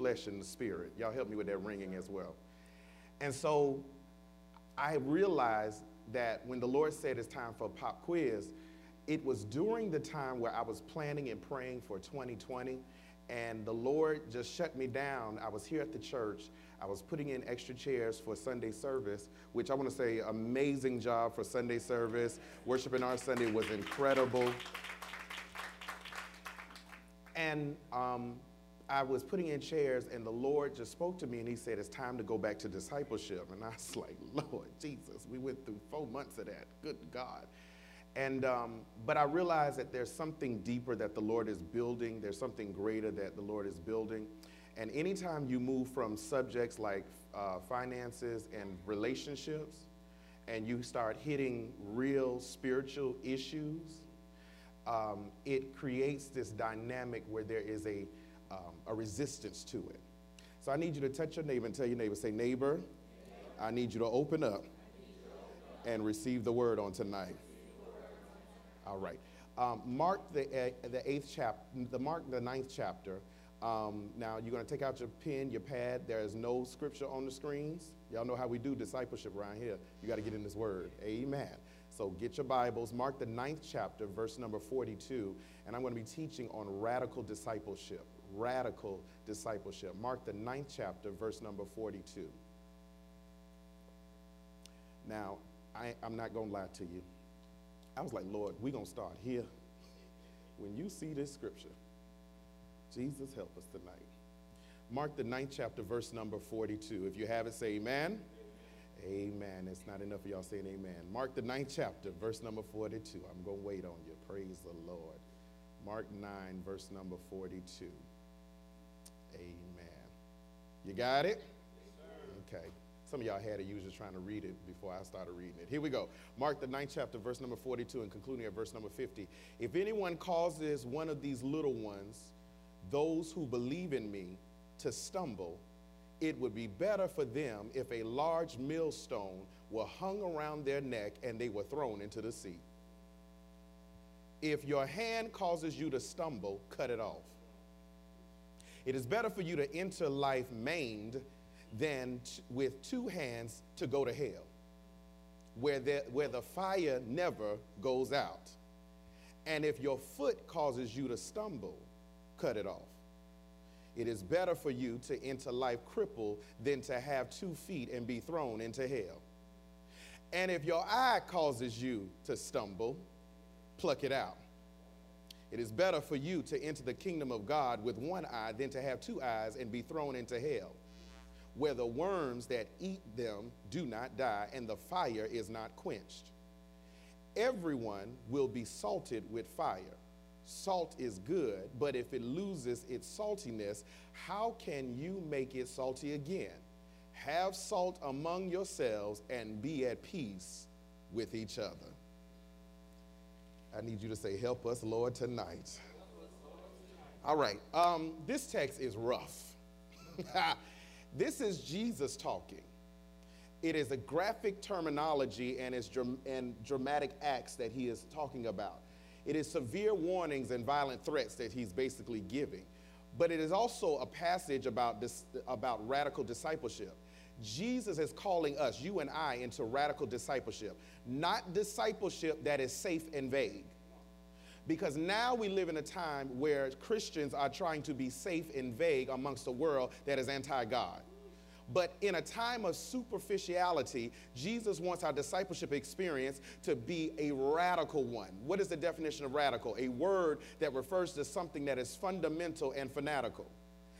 flesh and the spirit. Y'all help me with that ringing as well. And so I realized that when the Lord said it's time for a pop quiz, it was during the time where I was planning and praying for 2020, and the Lord just shut me down. I was here at the church. I was putting in extra chairs for Sunday service, which I want to say, amazing job for Sunday service. Worshiping our Sunday was incredible. And um, I was putting in chairs, and the Lord just spoke to me, and He said, It's time to go back to discipleship. And I was like, Lord Jesus, we went through four months of that. Good God. And, um, but I realized that there's something deeper that the Lord is building, there's something greater that the Lord is building. And anytime you move from subjects like uh, finances and relationships, and you start hitting real spiritual issues, um, it creates this dynamic where there is a, um, a resistance to it. So I need you to touch your neighbor and tell your neighbor, say, neighbor, I need you to open up and receive the word on tonight. All right. Um, Mark the, uh, the eighth chapter, the Mark the ninth chapter. Um, now you're going to take out your pen, your pad. There is no scripture on the screens. Y'all know how we do discipleship around here. You got to get in this word. Amen. So get your Bibles. Mark the ninth chapter, verse number 42. And I'm going to be teaching on radical discipleship. Radical discipleship. Mark the ninth chapter, verse number 42. Now, I, I'm not going to lie to you. I was like, Lord, we're going to start here. When you see this scripture, Jesus, help us tonight. Mark the ninth chapter, verse number 42. If you have it, say amen. Amen. amen. It's not enough of y'all saying amen. Mark the ninth chapter, verse number 42. I'm going to wait on you. Praise the Lord. Mark 9, verse number 42. You got it? okay. Some of y'all had it. You was just trying to read it before I started reading it. Here we go. Mark the ninth chapter, verse number 42, and concluding at verse number 50. If anyone causes one of these little ones, those who believe in me, to stumble, it would be better for them if a large millstone were hung around their neck and they were thrown into the sea. If your hand causes you to stumble, cut it off. It is better for you to enter life maimed than with two hands to go to hell, where the, where the fire never goes out. And if your foot causes you to stumble, cut it off. It is better for you to enter life crippled than to have two feet and be thrown into hell. And if your eye causes you to stumble, pluck it out. It is better for you to enter the kingdom of God with one eye than to have two eyes and be thrown into hell where the worms that eat them do not die and the fire is not quenched. Everyone will be salted with fire. Salt is good, but if it loses its saltiness, how can you make it salty again? Have salt among yourselves and be at peace with each other. I need you to say, Help us, Lord, tonight. All right, um, this text is rough. This is Jesus talking. It is a graphic terminology and, it's and dramatic acts that he is talking about. It is severe warnings and violent threats that he's basically giving. But it is also a passage about, about radical discipleship. Jesus is calling us, you and I, into radical discipleship, not discipleship that is safe and vague. Because now we live in a time where Christians are trying to be safe and vague amongst a world that is anti God. But in a time of superficiality, Jesus wants our discipleship experience to be a radical one. What is the definition of radical? A word that refers to something that is fundamental and fanatical,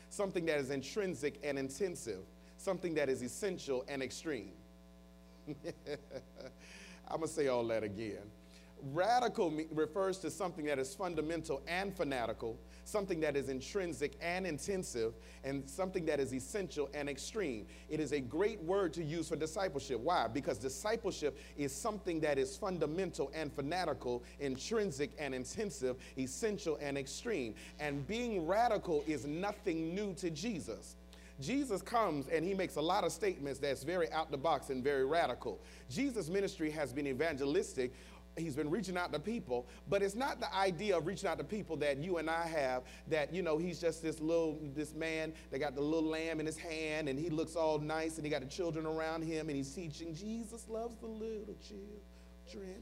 something that is intrinsic and intensive, something that is essential and extreme. I'm going to say all that again. Radical refers to something that is fundamental and fanatical, something that is intrinsic and intensive, and something that is essential and extreme. It is a great word to use for discipleship. Why? Because discipleship is something that is fundamental and fanatical, intrinsic and intensive, essential and extreme. And being radical is nothing new to Jesus. Jesus comes and he makes a lot of statements that's very out the box and very radical. Jesus' ministry has been evangelistic he's been reaching out to people, but it's not the idea of reaching out to people that you and I have that, you know, he's just this little, this man that got the little lamb in his hand and he looks all nice and he got the children around him and he's teaching Jesus loves the little children,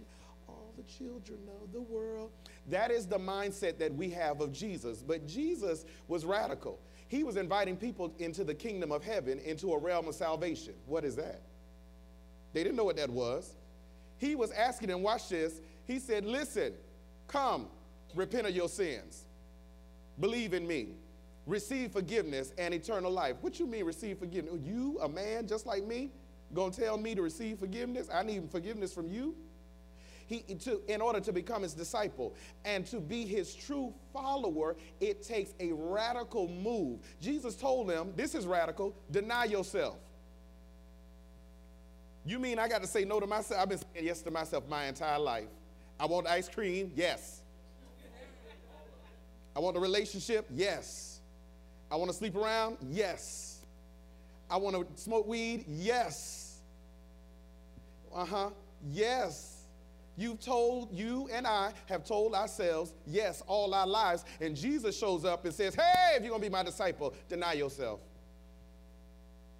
all the children of the world. That is the mindset that we have of Jesus. But Jesus was radical. He was inviting people into the kingdom of heaven, into a realm of salvation. What is that? They didn't know what that was. He was asking them, watch this. He said, Listen, come, repent of your sins, believe in me, receive forgiveness and eternal life. What you mean, receive forgiveness? You, a man just like me, gonna tell me to receive forgiveness? I need forgiveness from you? He, to, in order to become his disciple and to be his true follower, it takes a radical move. Jesus told them, This is radical, deny yourself. You mean I got to say no to myself? I've been saying yes to myself my entire life. I want ice cream? Yes. I want a relationship? Yes. I want to sleep around? Yes. I want to smoke weed? Yes. Uh huh. Yes. You've told, you and I have told ourselves yes all our lives. And Jesus shows up and says, Hey, if you're going to be my disciple, deny yourself.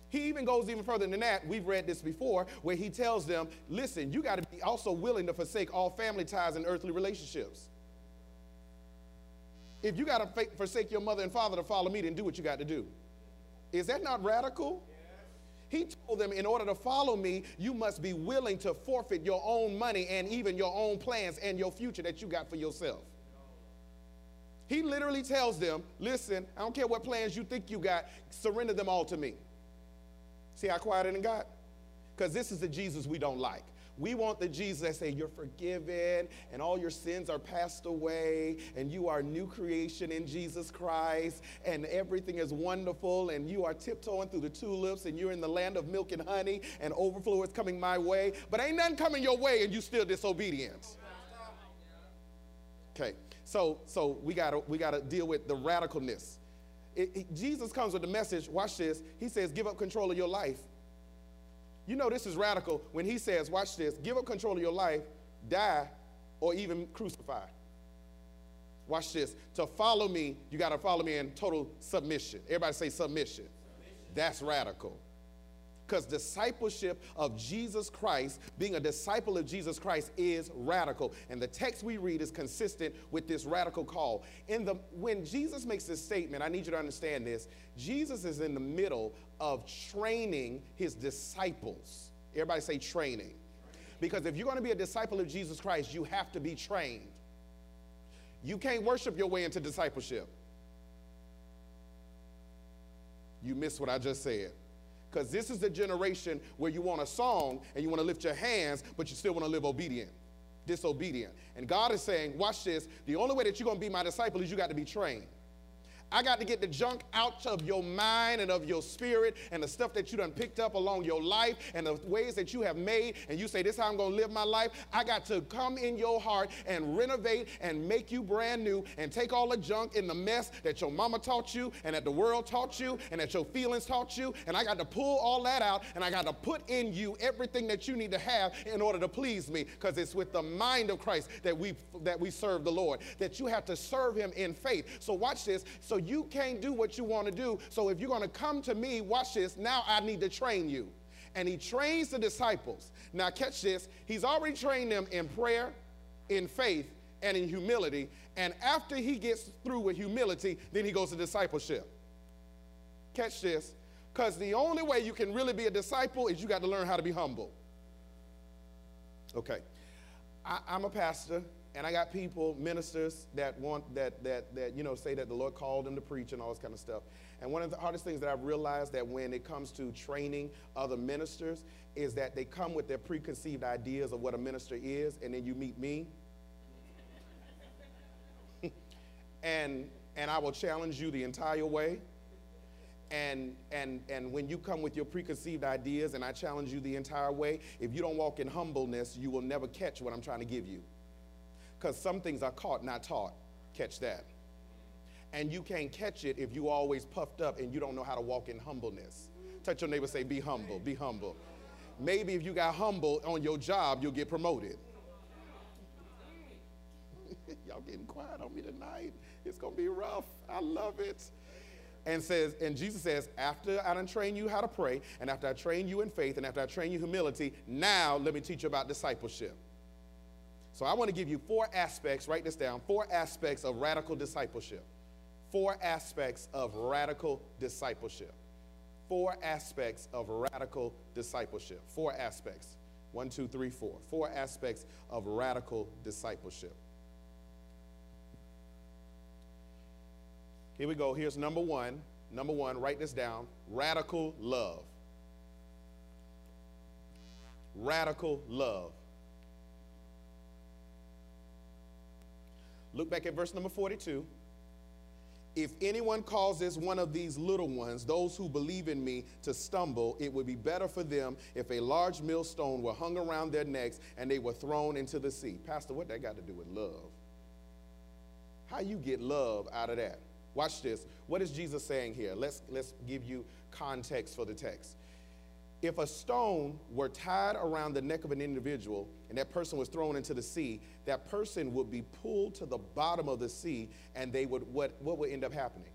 He even goes even further than that. We've read this before, where he tells them, listen, you got to be also willing to forsake all family ties and earthly relationships. If you got to forsake your mother and father to follow me, then do what you got to do. Is that not radical? He told them, in order to follow me, you must be willing to forfeit your own money and even your own plans and your future that you got for yourself. He literally tells them, listen, I don't care what plans you think you got, surrender them all to me. See how quiet it got? Because this is the Jesus we don't like. We want the Jesus that say you're forgiven and all your sins are passed away and you are new creation in Jesus Christ and everything is wonderful and you are tiptoeing through the tulips and you're in the land of milk and honey and overflow is coming my way, but ain't nothing coming your way and you still disobedient. Okay, so so we gotta we gotta deal with the radicalness it, it, Jesus comes with the message, watch this. He says, give up control of your life. You know, this is radical when he says, watch this, give up control of your life, die, or even crucify. Watch this. To follow me, you got to follow me in total submission. Everybody say submission. submission. That's radical. Because discipleship of Jesus Christ, being a disciple of Jesus Christ, is radical. And the text we read is consistent with this radical call. In the, when Jesus makes this statement, I need you to understand this. Jesus is in the middle of training his disciples. Everybody say training. Because if you're going to be a disciple of Jesus Christ, you have to be trained. You can't worship your way into discipleship. You missed what I just said. Because this is the generation where you want a song and you want to lift your hands, but you still want to live obedient, disobedient. And God is saying, watch this, the only way that you're going to be my disciple is you got to be trained. I got to get the junk out of your mind and of your spirit and the stuff that you done picked up along your life and the ways that you have made. And you say, This is how I'm going to live my life. I got to come in your heart and renovate and make you brand new and take all the junk in the mess that your mama taught you and that the world taught you and that your feelings taught you. And I got to pull all that out and I got to put in you everything that you need to have in order to please me because it's with the mind of Christ that we that we serve the Lord. That you have to serve him in faith. So watch this. So you can't do what you want to do. So if you're going to come to me, watch this, now I need to train you. And he trains the disciples. Now, catch this. He's already trained them in prayer, in faith, and in humility. And after he gets through with humility, then he goes to discipleship. Catch this. Because the only way you can really be a disciple is you got to learn how to be humble. Okay. I, am a pastor, and I got people, ministers that want that that that you know say that the Lord called them to preach and all this kind of stuff. And one of the hardest things that I've realized that when it comes to training other ministers is that they come with their preconceived ideas of what a minister is, and then you meet me. and and I will challenge you the entire way. And, and, and when you come with your preconceived ideas and I challenge you the entire way, if you don't walk in humbleness, you will never catch what I'm trying to give you because some things are caught, not taught. Catch that. And you can't catch it if you always puffed up and you don't know how to walk in humbleness. Touch your neighbor, say, be humble, be humble. Maybe if you got humble on your job, you'll get promoted. Y'all getting quiet on me tonight. It's to be rough. I love it. And says, and Jesus says, after I done train you how to pray, and after I train you in faith, and after I train you humility, now let me teach you about discipleship. So I want to give you four aspects, write this down, four aspects of radical discipleship. Four aspects of radical discipleship. Four aspects of radical discipleship. Four aspects. One, two, three, four. Four aspects of radical discipleship. Here we go. Here's number one. Number one, write this down radical love. Radical love. Look back at verse number 42. If anyone causes one of these little ones, those who believe in me, to stumble, it would be better for them if a large millstone were hung around their necks and they were thrown into the sea. Pastor, what that got to do with love? How you get love out of that? Watch this. What is Jesus saying here? Let's, let's give you context for the text. If a stone were tied around the neck of an individual and that person was thrown into the sea, that person would be pulled to the bottom of the sea and they would, what, what would end up happening?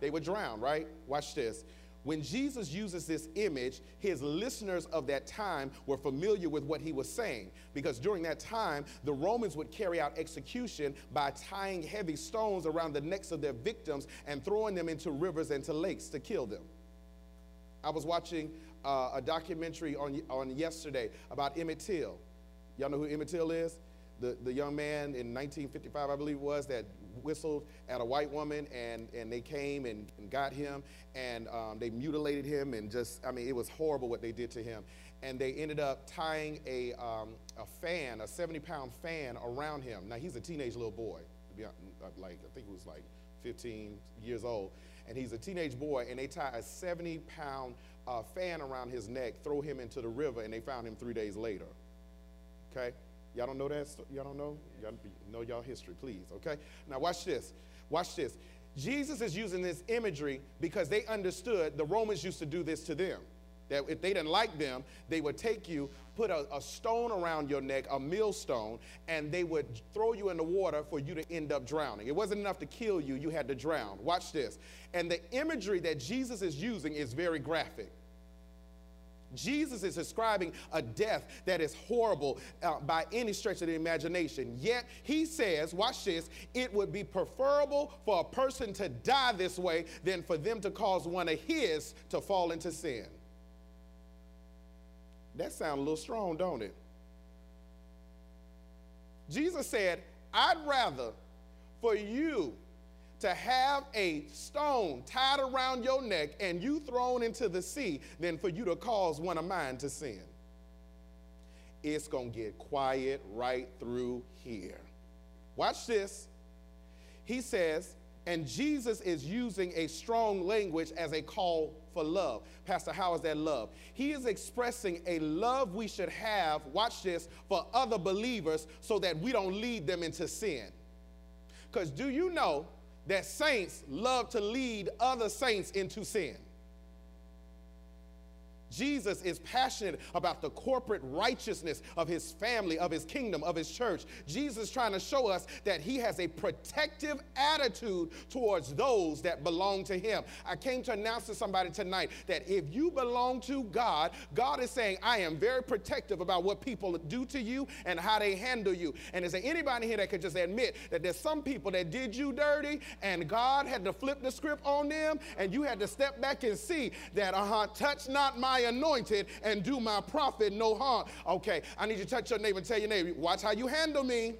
They would drown, right? Watch this. When Jesus uses this image, his listeners of that time were familiar with what he was saying because during that time, the Romans would carry out execution by tying heavy stones around the necks of their victims and throwing them into rivers and to lakes to kill them. I was watching uh, a documentary on, on yesterday about Emmett Till. Y'all know who Emmett Till is? The, the young man in 1955, I believe it was, that whistled at a white woman and, and they came and, and got him and um, they mutilated him and just, I mean, it was horrible what they did to him. And they ended up tying a, um, a fan, a 70 pound fan around him. Now, he's a teenage little boy, like, I think he was like 15 years old. And he's a teenage boy, and they tie a 70 pound uh, fan around his neck, throw him into the river, and they found him three days later. Okay? Y'all don't know that? Y'all don't know? Y'all know y'all history, please, okay? Now watch this. Watch this. Jesus is using this imagery because they understood the Romans used to do this to them. That if they didn't like them, they would take you, put a, a, stone around your neck, a millstone, and they would throw you in the water for you to end up drowning. It wasn't enough to kill you, you had to drown. Watch this. And the imagery that Jesus is using is very graphic. Jesus is describing a death that is horrible uh, by any stretch of the imagination. Yet he says, watch this, it would be preferable for a person to die this way than for them to cause one of his to fall into sin. That sounds a little strong, don't it? Jesus said, I'd rather for you to have a stone tied around your neck and you thrown into the sea than for you to cause one of mine to sin. It's going to get quiet right through here. Watch this. He says, and Jesus is using a strong language as a call for love. Pastor, how is that love? He is expressing a love we should have, watch this, for other believers so that we don't lead them into sin. Because do you know that saints love to lead other saints into sin. Jesus is passionate about the corporate righteousness of his family, of his kingdom, of his church. Jesus is trying to show us that he has a protective attitude towards those that belong to him. I came to announce to somebody tonight that if you belong to God, God is saying, I am very protective about what people do to you and how they handle you. And is there anybody here that could just admit that there's some people that did you dirty and God had to flip the script on them and you had to step back and see that, uh huh, touch not my anointed and do my prophet no harm. Okay, I need you to touch your neighbor and tell your neighbor, watch how you handle me.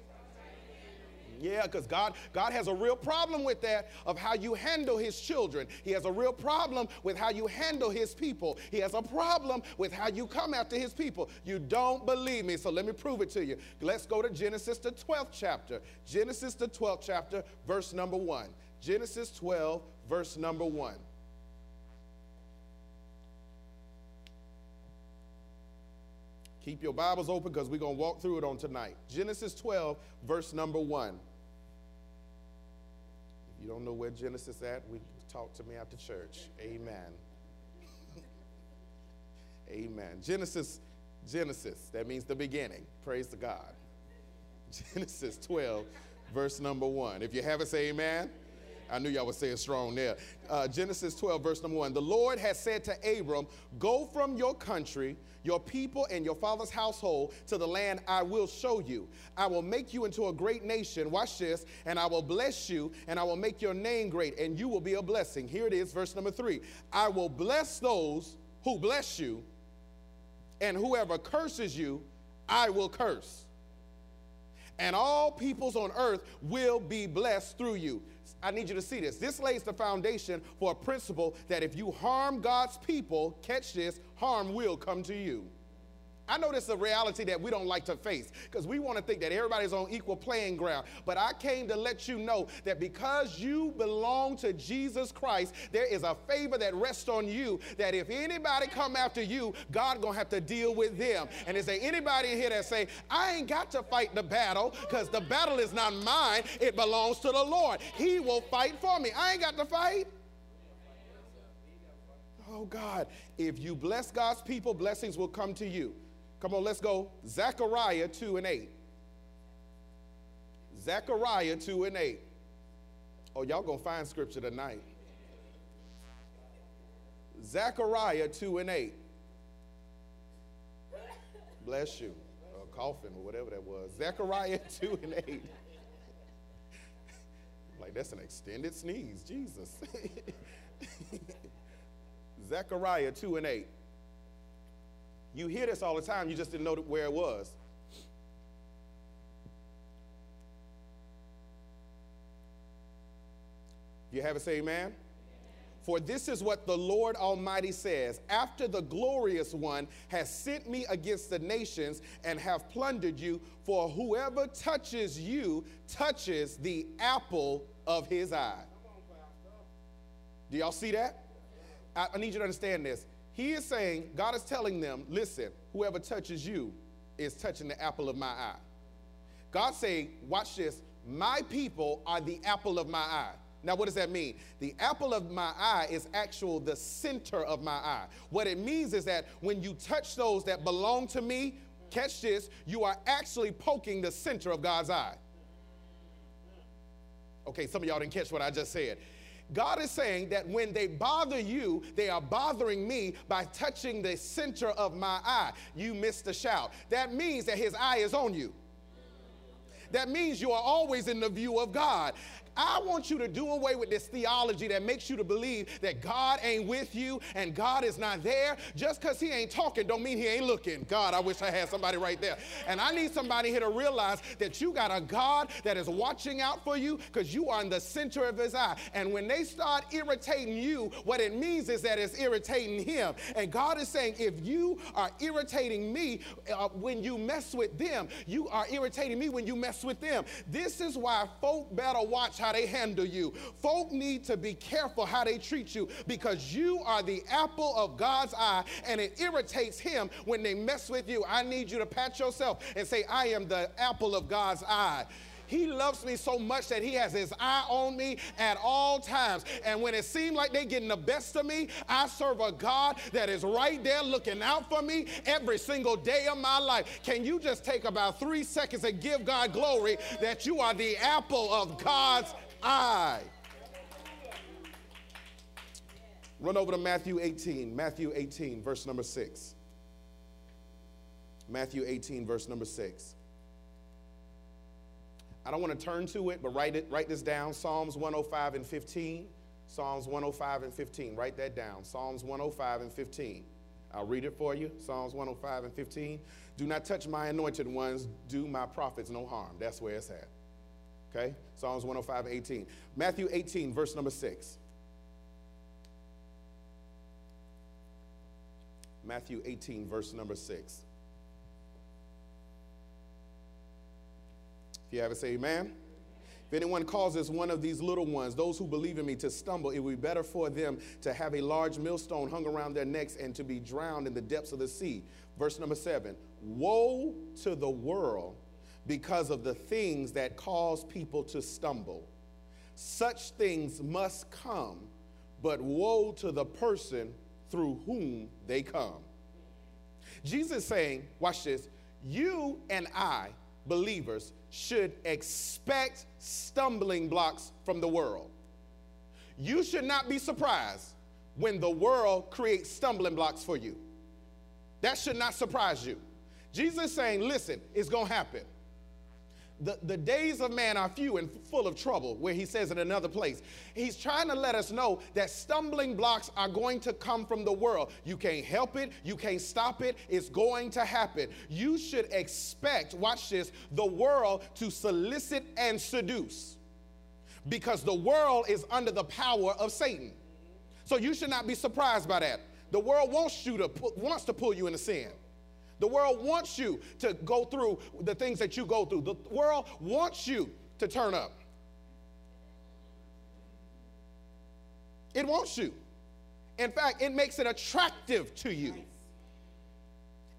Yeah, because God, God has a real problem with that of how you handle his children. He has a real problem with how you handle his people. He has a problem with how you come after his people. You don't believe me, so let me prove it to you. Let's go to Genesis, the 12th chapter. Genesis, the 12th chapter, verse number 1. Genesis 12, verse number 1. Keep your Bibles open because we're going to walk through it on tonight. Genesis 12, verse number 1. If you don't know where Genesis at, we talk to me after church. Amen. Amen. Genesis, Genesis, that means the beginning. Praise to God. Genesis 12, verse number 1. If you have it, say amen. I knew y'all would say it strong there. Uh, Genesis 12, verse number 1. The Lord has said to Abram, Go from your country, your people, and your father's household to the land I will show you. I will make you into a great nation. Watch this. And I will bless you, and I will make your name great, and you will be a blessing. Here it is, verse number 3. I will bless those who bless you, and whoever curses you, I will curse. And all peoples on earth will be blessed through you. I need you to see this. This lays the foundation for a principle that if you harm God's people, catch this, harm will come to you. I know this is a reality that we don't like to face because we want to think that everybody's on equal playing ground. But I came to let you know that because you belong to Jesus Christ, there is a favor that rests on you that if anybody come after you, God going to have to deal with them. And is there anybody here that say, I ain't got to fight the battle because the battle is not mine, it belongs to the Lord. He will fight for me. I ain't got to fight. Oh God, if you bless God's people, blessings will come to you. Come on, let's go. Zechariah 2 and 8. Zechariah 2 and 8. Oh, y'all gonna find scripture tonight. Zechariah 2 and 8. Bless you. Or coughing or whatever that was. Zechariah 2 and 8. like, that's an extended sneeze. Jesus. Zechariah 2 and 8. You hear this all the time, you just didn't know where it was. You have it say amen? For this is what the Lord Almighty says After the glorious one has sent me against the nations and have plundered you, for whoever touches you touches the apple of his eye. Do y'all see that? I, I need you to understand this. He is saying, God is telling them, listen, whoever touches you is touching the apple of my eye. God saying, watch this, my people are the apple of my eye. Now, what does that mean? The apple of my eye is actual the center of my eye. What it means is that when you touch those that belong to me, catch this, you are actually poking the center of God's eye. Okay, some of y'all didn't catch what I just said. God is saying that when they bother you, they are bothering me by touching the center of my eye. You missed the shout. That means that his eye is on you. That means you are always in the view of God. I want you to do away with this theology that makes you to believe that God ain't with you and God is not there. Just because he ain't talking don't mean he ain't looking. God, I wish I had somebody right there. And I need somebody here to realize that you got a God that is watching out for you because you are in the center of his eye. And when they start irritating you, what it means is that it's irritating him. And God is saying, if you are irritating me uh, when you mess with them, you are irritating me when you mess with them. This is why folk better watch how they handle you. Folk need to be careful how they treat you because you are the apple of God's eye and it irritates him when they mess with you. I need you to pat yourself and say, I am the apple of God's eye. He loves me so much that he has his eye on me at all times. And when it seems like they're getting the best of me, I serve a God that is right there looking out for me every single day of my life. Can you just take about three seconds and give God glory that you are the apple of God's eye? Run over to Matthew 18, Matthew 18, verse number 6. Matthew 18, verse number 6. I don't want to turn to it, but write it, write this down. Psalms 105 and 15. Psalms 105 and 15. Write that down. Psalms 105 and 15. I'll read it for you. Psalms 105 and 15. Do not touch my anointed ones, do my prophets no harm. That's where it's at. Okay? Psalms 105 and 18. Matthew 18, verse number 6. Matthew 18, verse number 6. If you it, say amen. If anyone causes one of these little ones, those who believe in me, to stumble, it would be better for them to have a large millstone hung around their necks and to be drowned in the depths of the sea. Verse number seven Woe to the world because of the things that cause people to stumble. Such things must come, but woe to the person through whom they come. Jesus saying, watch this, you and I believers should expect stumbling blocks from the world. You should not be surprised when the world creates stumbling blocks for you. That should not surprise you. Jesus is saying, listen, it's going to happen. The, the days of man are few and full of trouble, where he says in another place. He's trying to let us know that stumbling blocks are going to come from the world. You can't help it, you can't stop it, it's going to happen. You should expect, watch this, the world to solicit and seduce because the world is under the power of Satan. So you should not be surprised by that. The world wants you to wants to pull you into sin. The world wants you to go through the things that you go through. The world wants you to turn up. It wants you. In fact, it makes it attractive to you.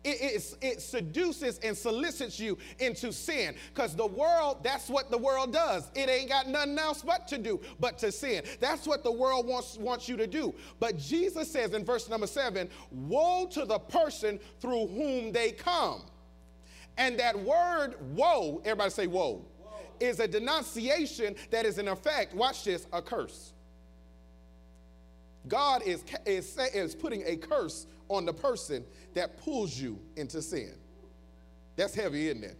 It, it, it, seduces and solicits you into sin because the world, that's what the world does. It ain't got nothing else but to do but to sin. That's what the world wants, wants you to do. But Jesus says in verse number seven, Woe to the person through whom they come. And that word woe, everybody say woe, woe. is a denunciation that is in effect, watch this, a curse. God is, is, is putting a curse on the person that pulls you into sin. That's heavy, isn't it?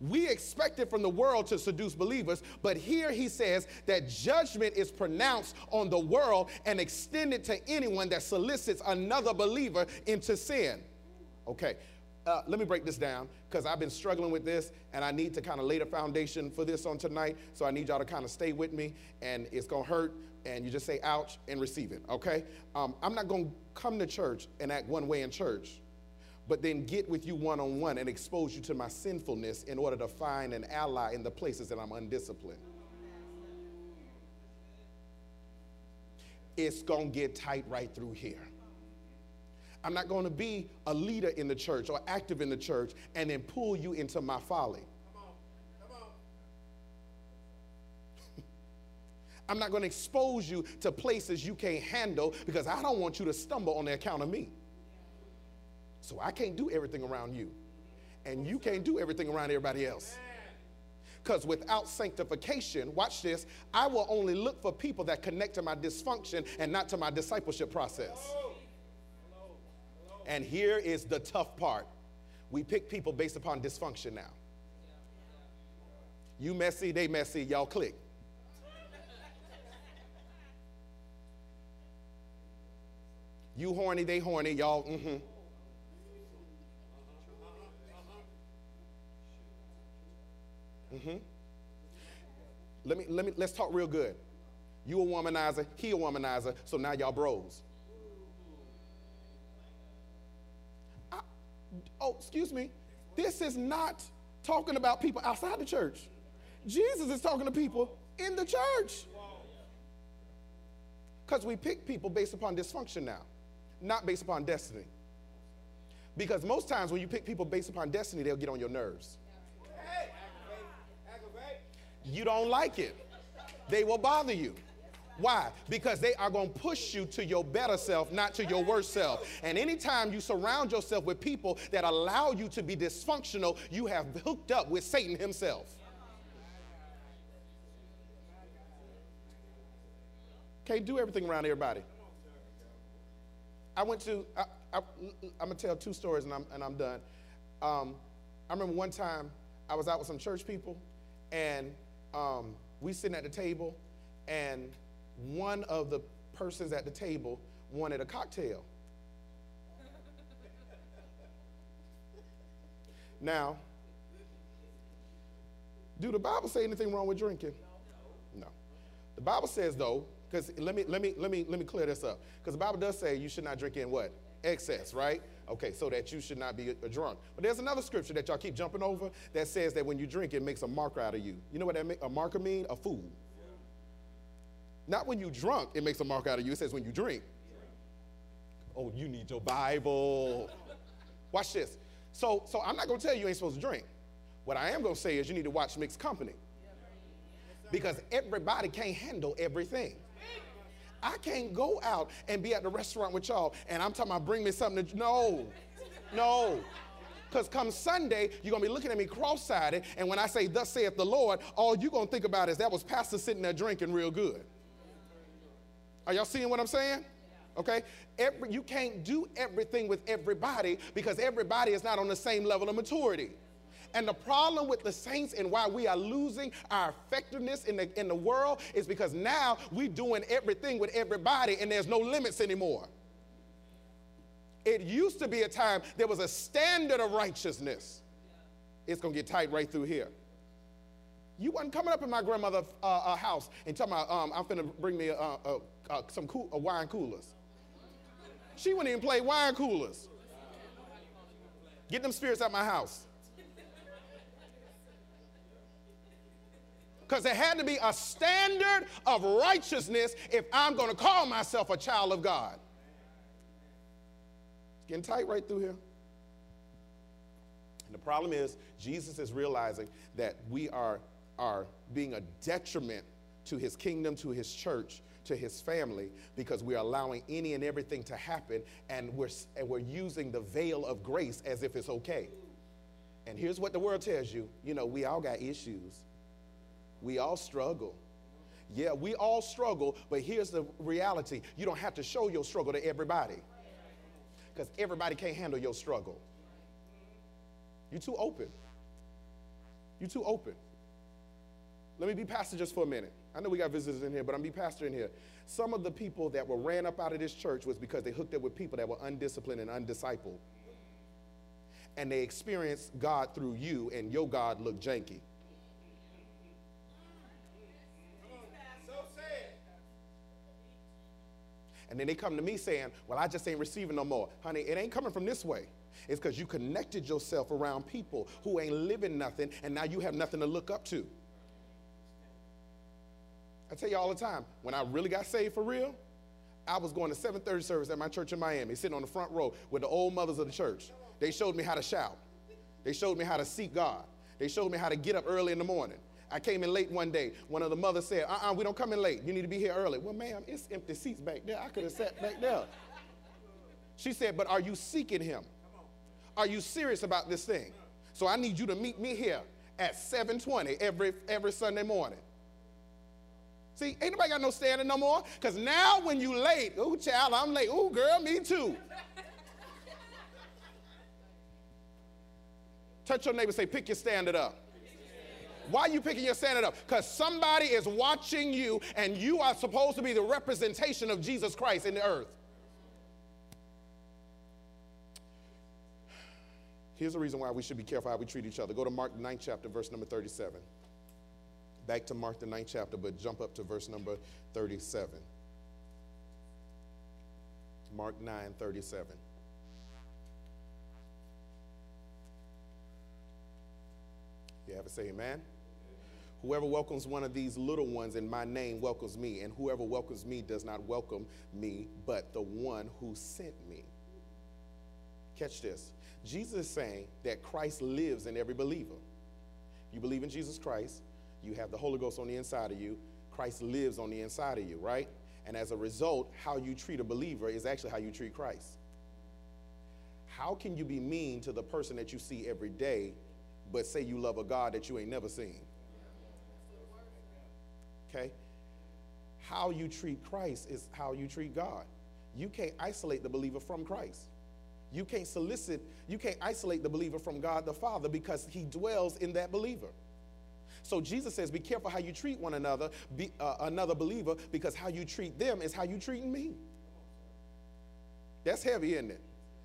We expect it from the world to seduce believers, but here he says that judgment is pronounced on the world and extended to anyone that solicits another believer into sin. Okay, uh, let me break this down because I've been struggling with this and I need to kind of lay the foundation for this on tonight. So I need y'all to kind of stay with me and it's going to hurt, and you just say ouch and receive it, okay? Um, I'm not going to come to church and act one way in church, but then get with you one on one and expose you to my sinfulness in order to find an ally in the places that I'm undisciplined. It's going to get tight right through here. I'm not going to be a leader in the church or active in the church and then pull you into my folly. I'm not going to expose you to places you can't handle because I don't want you to stumble on the account of me. So I can't do everything around you. And you can't do everything around everybody else. Because without sanctification, watch this, I will only look for people that connect to my dysfunction and not to my discipleship process. And here is the tough part we pick people based upon dysfunction now. You messy, they messy, y'all click. You horny, they horny, y'all. Mm-hmm. Mm-hmm. Let me let me let's talk real good. You a womanizer, he a womanizer, so now y'all bros. I, oh, excuse me. This is not talking about people outside the church. Jesus is talking to people in the church. Because we pick people based upon dysfunction now not based upon destiny. Because most times when you pick people based upon destiny, they'll get on your nerves. You don't like it. They will bother you. Why? Because they are going to push you to your better self, not to your worst self. And anytime you surround yourself with people that allow you to be dysfunctional, you have hooked up with Satan himself. Can't do everything around everybody. I went to, I, I, am gonna tell two stories and I'm, and I'm done. Um, I remember one time I was out with some church people and um, we sitting at the table and one of the persons at the table wanted a cocktail. now, do the Bible say anything wrong with drinking? No. The Bible says though, because let me let me let me let me clear this up. Because the Bible does say you should not drink in what? Excess, right? Okay, so that you should not be a, a, drunk. But there's another scripture that y'all keep jumping over that says that when you drink, it makes a marker out of you. You know what that a marker mean? A fool. Not when you drunk, it makes a mark out of you. It says when you drink. Oh, you need your Bible. Watch this. So, so I'm not going to tell you you ain't supposed to drink. What I am going to say is you need to watch mixed company. Because everybody can't handle everything. I can't go out and be at the restaurant with y'all and I'm talking about bring me something to, no, no. Because come Sunday, you're going to be looking at me cross sided. And when I say, Thus saith the Lord, all you're going to think about is that was Pastor sitting there drinking real good. Are y'all seeing what I'm saying? Okay? Every, you can't do everything with everybody because everybody is not on the same level of maturity. And the problem with the saints and why we are losing our effectiveness in the, in the world is because now we're doing everything with everybody and there's no limits anymore. It used to be a time there was a standard of righteousness. It's going to get tight right through here. You wasn't coming up in my grandmother's uh, uh, house and talking about, um, I'm finna bring me uh, some cool, wine coolers. She wouldn't even play wine coolers. Get them spirits out my house. Because there had to be a standard of righteousness if I'm going to call myself a child of God. It's getting tight right through here. And the problem is, Jesus is realizing that we are, are being a detriment to his kingdom, to his church, to his family, because we are allowing any and everything to happen, and we're, and we're using the veil of grace as if it's okay. And here's what the world tells you you know, we all got issues, we all struggle. Yeah, we all struggle, but here's the reality you don't have to show your struggle to everybody because everybody can't handle your struggle. You're too open. You're too open. Let me be pastor just for a minute. I know we got visitors in here, but I'm be pastor in here. Some of the people that were ran up out of this church was because they hooked up with people that were undisciplined and undiscipled. And they experienced God through you, and your God looked janky. And then they come to me saying, Well, I just ain't receiving no more. Honey, it ain't coming from this way. It's because you connected yourself around people who ain't living nothing, and now you have nothing to look up to. I tell you all the time, when I really got saved for real, I was going to 7:30 service at my church in Miami, sitting on the front row with the old mothers of the church. They showed me how to shout. They showed me how to seek God. They showed me how to get up early in the morning. I came in late one day. One of the mothers said, uh uh we don't come in late. You need to be here early. Well, ma'am, it's empty seats back there. I could have sat back there. She said, but are you seeking him? Are you serious about this thing? So I need you to meet me here at 7:20 every every Sunday morning. See, ain't nobody got no standing no more. Because now when you late, ooh, child, I'm late. Ooh, girl, me too. Touch your neighbor, say, pick your standard up. Why are you picking your standard up? Because somebody is watching you, and you are supposed to be the representation of Jesus Christ in the earth. Here's the reason why we should be careful how we treat each other. Go to Mark 9 chapter, verse number 37. Back to Mark the 9th chapter, but jump up to verse number 37. Mark 9, 37. You have to say amen? Whoever welcomes one of these little ones in my name welcomes me, and whoever welcomes me does not welcome me, but the one who sent me. Catch this. Jesus is saying that Christ lives in every believer. You believe in Jesus Christ, you have the Holy Ghost on the inside of you, Christ lives on the inside of you, right? And as a result, how you treat a believer is actually how you treat Christ. How can you be mean to the person that you see every day, but say you love a God that you ain't never seen? Okay? How you treat Christ is how you treat God. You can't isolate the believer from Christ. You can't solicit, you can't isolate the believer from God the Father because he dwells in that believer. So Jesus says, be careful how you treat one another, be, uh, another believer, because how you treat them is how you treat me. That's heavy, isn't it?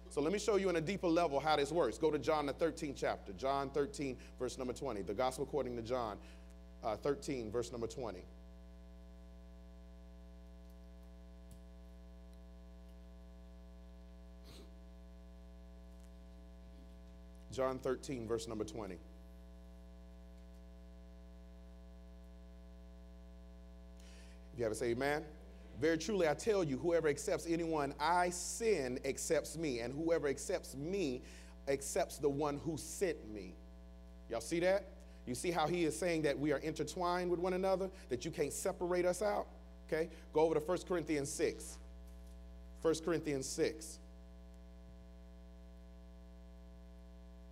So let me show you on a deeper level how this works. Go to John the 13th chapter, John 13, verse number 20. The gospel according to John uh, 13, verse number 20. John 13, verse number 20. If you a say amen. Very truly, I tell you, whoever accepts anyone I send accepts me, and whoever accepts me accepts the one who sent me. Y'all see that? You see how he is saying that we are intertwined with one another, that you can't separate us out? Okay? Go over to 1 Corinthians 6. 1 Corinthians 6.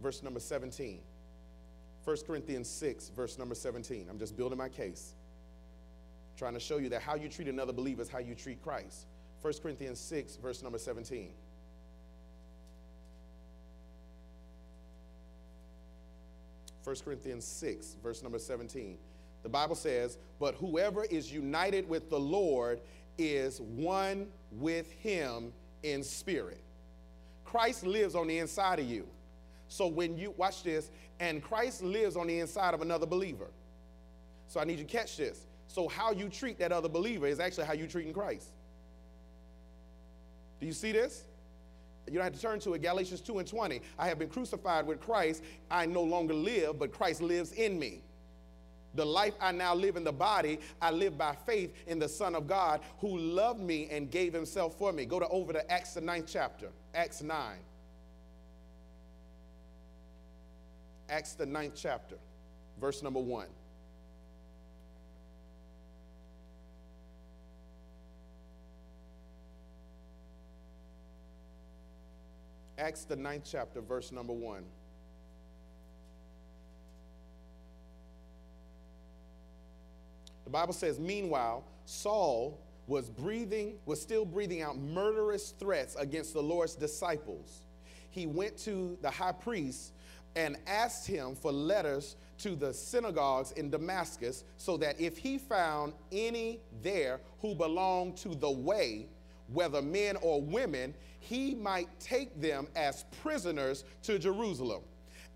Verse number 17. 1 Corinthians 6, verse number 17. I'm just building my case. Trying to show you that how you treat another believer is how you treat Christ. 1 Corinthians 6, verse number 17. First Corinthians 6, verse number 17. The Bible says, But whoever is united with the Lord is one with him in spirit. Christ lives on the inside of you. So when you, watch this, and Christ lives on the inside of another believer. So I need you to catch this. So how you treat that other believer is actually how you treating Christ. Do you see this? You don't have to turn to it. Galatians 2 and 20. I have been crucified with Christ. I no longer live, but Christ lives in me. The life I now live in the body, I live by faith in the Son of God who loved me and gave himself for me. Go to over to Acts the ninth chapter, Acts 9. Acts the ninth chapter, verse number 1. Acts, the ninth chapter, verse number one. The Bible says, Meanwhile, Saul was breathing, was still breathing out murderous threats against the Lord's disciples. He went to the high priest and asked him for letters to the synagogues in Damascus so that if he found any there who belonged to the way, whether men or women, he might take them as prisoners to Jerusalem.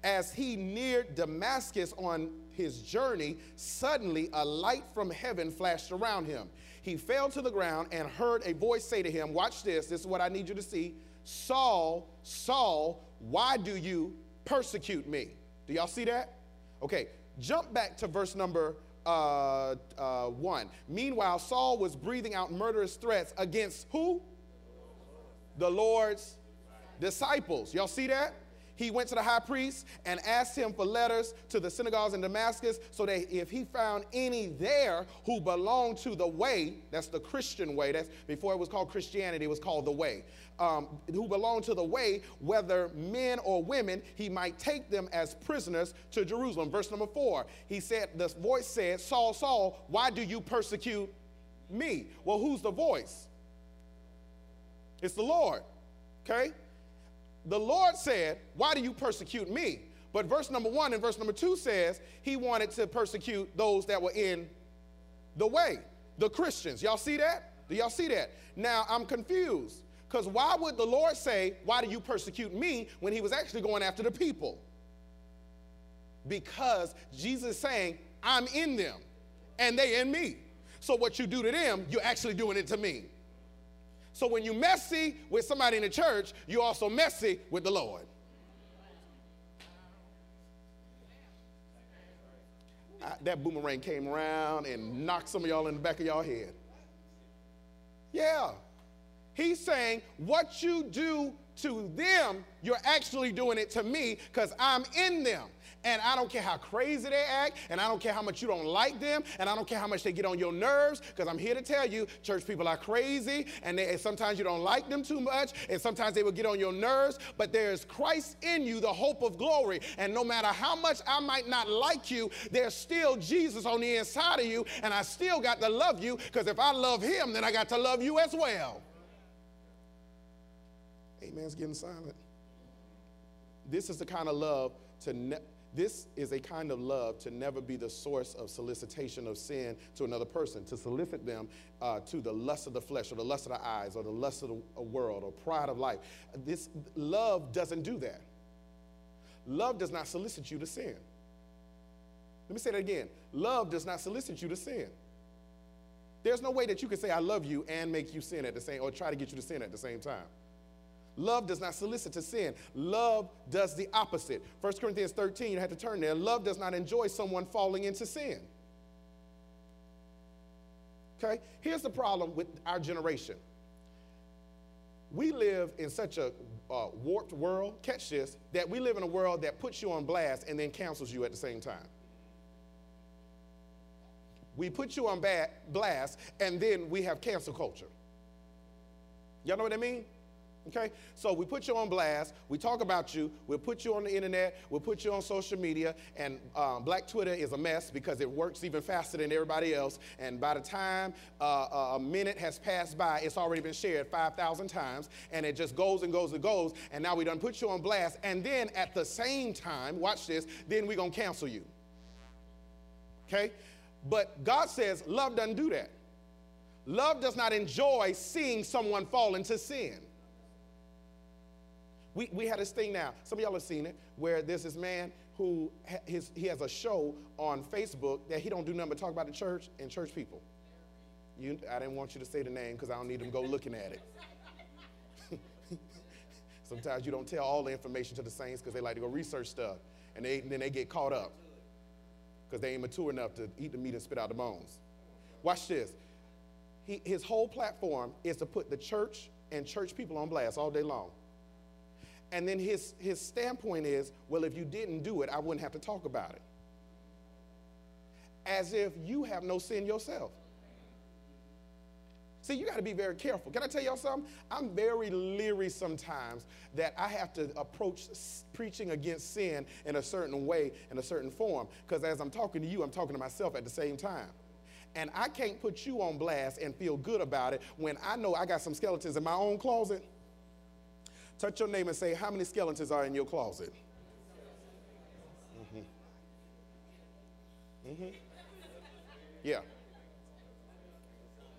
As he neared Damascus on his journey, suddenly a light from heaven flashed around him. He fell to the ground and heard a voice say to him, Watch this, this is what I need you to see. Saul, Saul, why do you persecute me? Do y'all see that? Okay, jump back to verse number uh, uh, 1. Meanwhile, Saul was breathing out murderous threats against who? The Lord's disciples. Y'all see that? He went to the high priest and asked him for letters to the synagogues in Damascus so that if he found any there who belonged to the way, that's the Christian way, that's before it was called Christianity, it was called the way, um, who belonged to the way, whether men or women, he might take them as prisoners to Jerusalem. Verse number four, he said, the voice said, Saul, Saul, why do you persecute me? Well, who's the voice? It's the Lord, okay? The Lord said, Why do you persecute me? But verse number one and verse number two says he wanted to persecute those that were in the way, the Christians. Y'all see that? Do y'all see that? Now I'm confused because why would the Lord say, Why do you persecute me when he was actually going after the people? Because Jesus is saying, I'm in them and they in me. So what you do to them, you're actually doing it to me. So when you messy with somebody in the church, you also messy with the Lord. I, that boomerang came around and knocked some of y'all in the back of y'all head. Yeah. He's saying, what you do to them, you're actually doing it to me because I'm in them. And I don't care how crazy they act, and I don't care how much you don't like them, and I don't care how much they get on your nerves, because I'm here to tell you, church people are crazy, and, they, and sometimes you don't like them too much, and sometimes they will get on your nerves, but there's Christ in you, the hope of glory. And no matter how much I might not like you, there's still Jesus on the inside of you, and I still got to love you, because if I love him, then I got to love you as well. Amen's getting silent. This is the kind of love to ne- this is a kind of love to never be the source of solicitation of sin to another person, to solicit them uh, to the lust of the flesh or the lust of the eyes or the lust of the world or pride of life. This love doesn't do that. Love does not solicit you to sin. Let me say that again. Love does not solicit you to sin. There's no way that you can say I love you and make you sin at the same or try to get you to sin at the same time. Love does not solicit to sin. Love does the opposite. 1 Corinthians 13, you had to turn there. Love does not enjoy someone falling into sin. Okay? Here's the problem with our generation. We live in such a uh, warped world, catch this, that we live in a world that puts you on blast and then cancels you at the same time. We put you on blast and then we have cancel culture. Y'all know what I mean? Okay? So we put you on blast. We talk about you. We'll put you on the internet. We'll put you on social media. And um, Black Twitter is a mess because it works even faster than everybody else. And by the time uh, a minute has passed by, it's already been shared 5,000 times. And it just goes and goes and goes. And now we done put you on blast. And then at the same time, watch this, then we're going to cancel you. Okay? But God says love doesn't do that. Love does not enjoy seeing someone fall into sin. We, we had this thing now, some of y'all have seen it, where there's this man who ha- his, he has a show on Facebook that he don't do nothing but talk about the church and church people. You, I didn't want you to say the name because I don't need them go looking at it. Sometimes you don't tell all the information to the saints because they like to go research stuff, and, they, and then they get caught up because they ain't mature enough to eat the meat and spit out the bones. Watch this. He, his whole platform is to put the church and church people on blast all day long. And then his, his standpoint is, well, if you didn't do it, I wouldn't have to talk about it. As if you have no sin yourself. See, you got to be very careful. Can I tell y'all something? I'm very leery sometimes that I have to approach preaching against sin in a certain way, in a certain form, because as I'm talking to you, I'm talking to myself at the same time. And I can't put you on blast and feel good about it when I know I got some skeletons in my own closet. Touch your name and say, How many skeletons are in your closet? Mm-hmm. Mm-hmm. Yeah.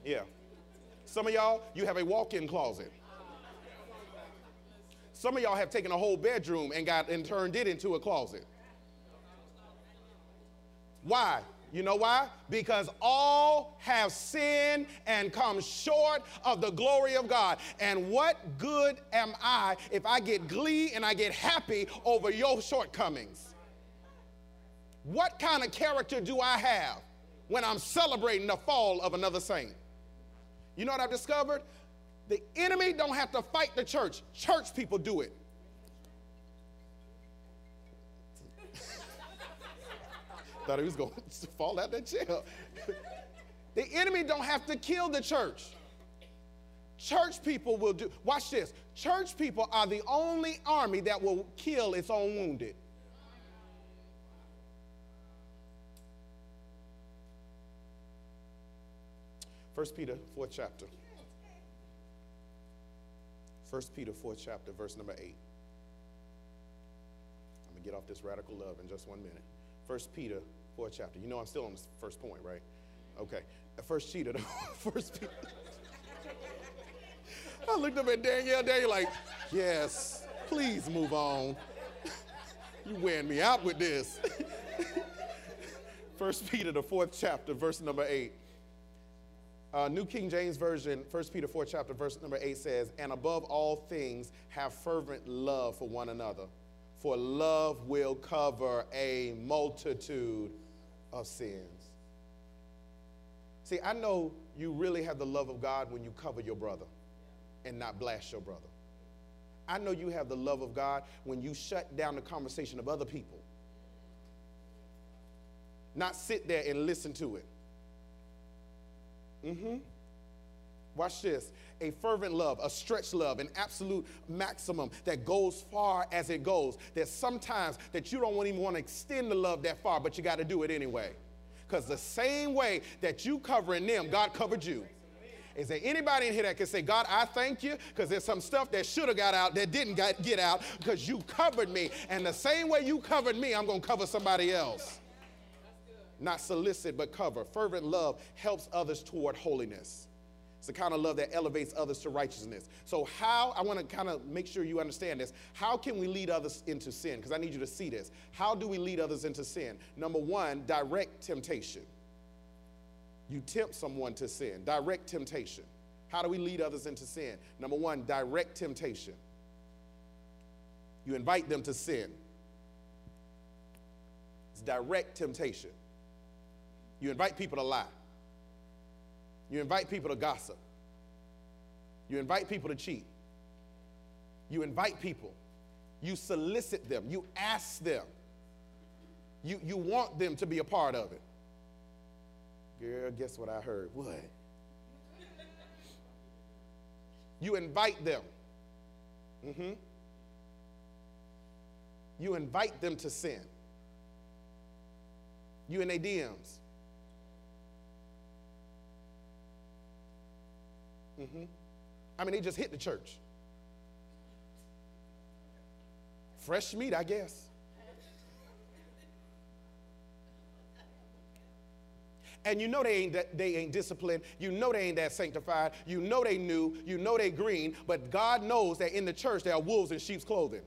Yeah. Some of y'all, you have a walk in closet. Some of y'all have taken a whole bedroom and got and turned it into a closet. Why? You know why? Because all have sinned and come short of the glory of God. And what good am I if I get glee and I get happy over your shortcomings? What kind of character do I have when I'm celebrating the fall of another saint? You know what I've discovered? The enemy don't have to fight the church. Church people do it. Thought he was going to fall out that chair. the enemy don't have to kill the church. Church people will do, watch this. Church people are the only army that will kill its own wounded. First Peter, fourth chapter. First Peter, fourth chapter, verse number eight. I'm gonna get off this radical love in just one minute. First Peter, fourth chapter. You know I'm still on the first point, right? Okay. First Peter, first. I looked up at Danielle. Danielle like, yes, please move on. you wearing me out with this. First Peter, the fourth chapter, verse number eight. Uh, New King James Version, 1 Peter 4 chapter, verse number 8 says, And above all things, have fervent love for one another for love will cover a multitude of sins. See, I know you really have the love of God when you cover your brother and not blast your brother. I know you have the love of God when you shut down the conversation of other people, not sit there and listen to it. Mm hmm. Watch this a fervent love, a stretched love, an absolute maximum that goes far as it goes. That sometimes that you don't even want to extend the love that far, but you got to do it anyway. Because the same way that you covering them, God covered you. Is there anybody in here that can say, God, I thank you because there's some stuff that should have got out that didn't get out because you covered me. And the same way you covered me, I'm going to cover somebody else. Not solicit, but cover. Fervent love helps others toward holiness. It's the kind of love that elevates others to righteousness. So, how, I want to kind of make sure you understand this. How can we lead others into sin? Because I need you to see this. How do we lead others into sin? Number one, direct temptation. You tempt someone to sin, direct temptation. How do we lead others into sin? Number one, direct temptation. You invite them to sin. It's direct temptation. You invite people to lie. You invite people to gossip. You invite people to cheat. You invite people. You solicit them. You ask them. You, you want them to be a part of it. Girl, guess what I heard? What? You invite them. Mm-hmm. You invite them to sin. You in their DMs. Mm-hmm. I mean, they just hit the church. Fresh meat, I guess. And you know they ain't, that, they ain't disciplined. You know they ain't that sanctified. You know they new. You know they green. But God knows that in the church there are wolves in sheep's clothing.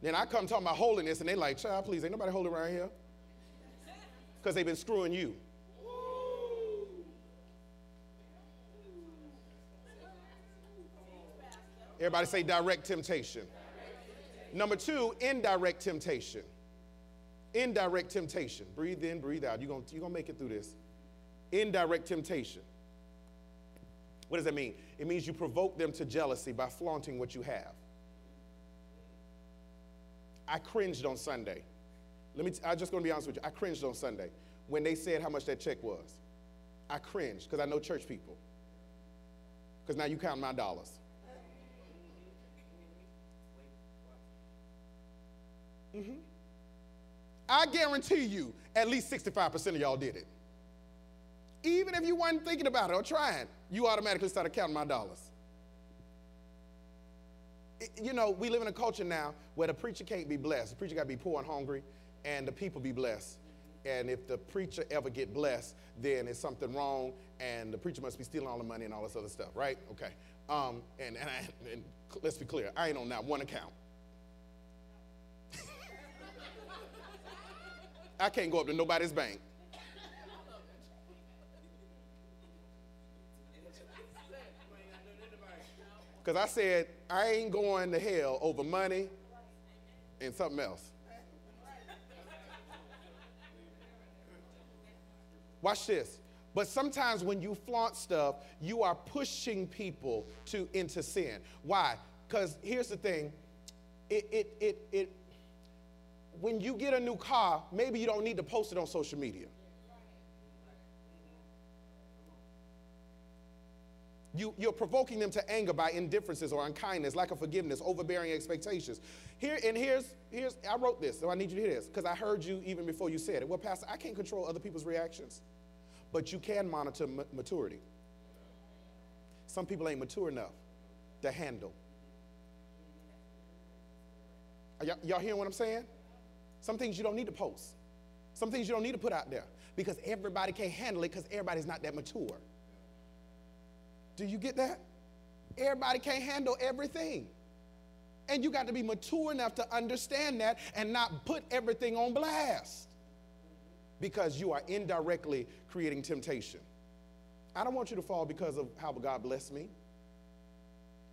Then I come talking about holiness, and they like, child, please, ain't nobody holy around here. Because they've been screwing you. Everybody say direct temptation. Number two, indirect temptation. Indirect temptation. Breathe in, breathe out. You're going you're gonna make it through this. Indirect temptation. What does that mean? It means you provoke them to jealousy by flaunting what you have. I cringed on Sunday. Let me, t- I'm just going to be honest with you. I cringed on Sunday when they said how much that check was. I cringed because I know church people. Because now you count my dollars. Mm-hmm. I guarantee you at least 65% of y'all did it. Even if you weren't thinking about it or trying, you automatically started counting my dollars. you know, we live in a culture now where the preacher can't be blessed. The preacher got to be poor and hungry, and the people be blessed. And if the preacher ever get blessed, then it's something wrong, and the preacher must be stealing all the money and all this other stuff, right? Okay. Um, and, and, I, and let's be clear, I ain't on that one account. I can't go up to nobody's bank. Because I said, I ain't going to hell over money and something else. Watch this. But sometimes when you flaunt stuff, you are pushing people to into sin. Why? Because here's the thing. It, it, it, it, when you get a new car, maybe you don't need to post it on social media. You, you're provoking them to anger by indifferences or unkindness, lack of forgiveness, overbearing expectations. Here and here's here's I wrote this, so I need you to hear this because I heard you even before you said it. Well, Pastor, I can't control other people's reactions, but you can monitor maturity. Some people ain't mature enough to handle. Y'all hearing what I'm saying? Some things you don't need to post. Some things you don't need to put out there because everybody can't handle it because everybody's not that mature. Do you get that? Everybody can't handle everything. And you got to be mature enough to understand that and not put everything on blast because you are indirectly creating temptation. I don't want you to fall because of how God blessed me.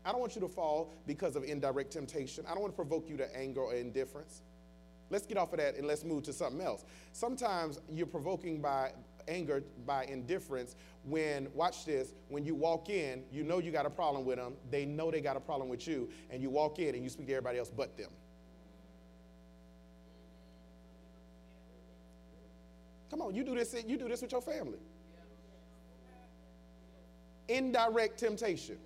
I don't want you to fall because of indirect temptation. I don't want to provoke you to anger or indifference. Let's get off of that and let's move to something else. Sometimes you're provoking by anger, by indifference, when, watch this, when you walk in, you know you got a problem with them, they know they got a problem with you, and you walk in and you speak to everybody else but them. Come on, you do this, you do this with your family. Indirect temptation.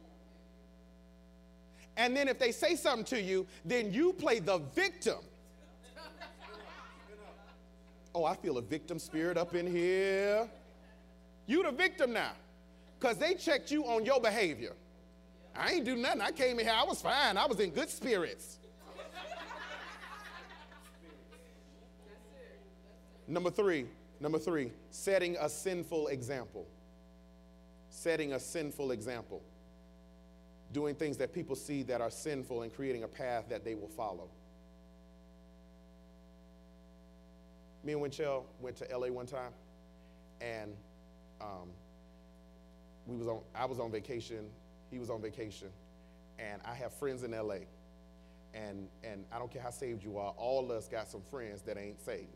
And then if they say something to you, then you play the victim Oh, I feel a victim spirit up in here. You the victim now. Because they checked you on your behavior. I ain't do nothing. I came in here, I was fine. I was in good spirits. Number three, number three, setting a sinful example. Setting a sinful example. Doing things that people see that are sinful and creating a path that they will follow. me and Winchell went to LA one time, and um, we was on. I was on vacation. He was on vacation, and I have friends in LA, and and I don't care how saved you are. All of us got some friends that ain't saved.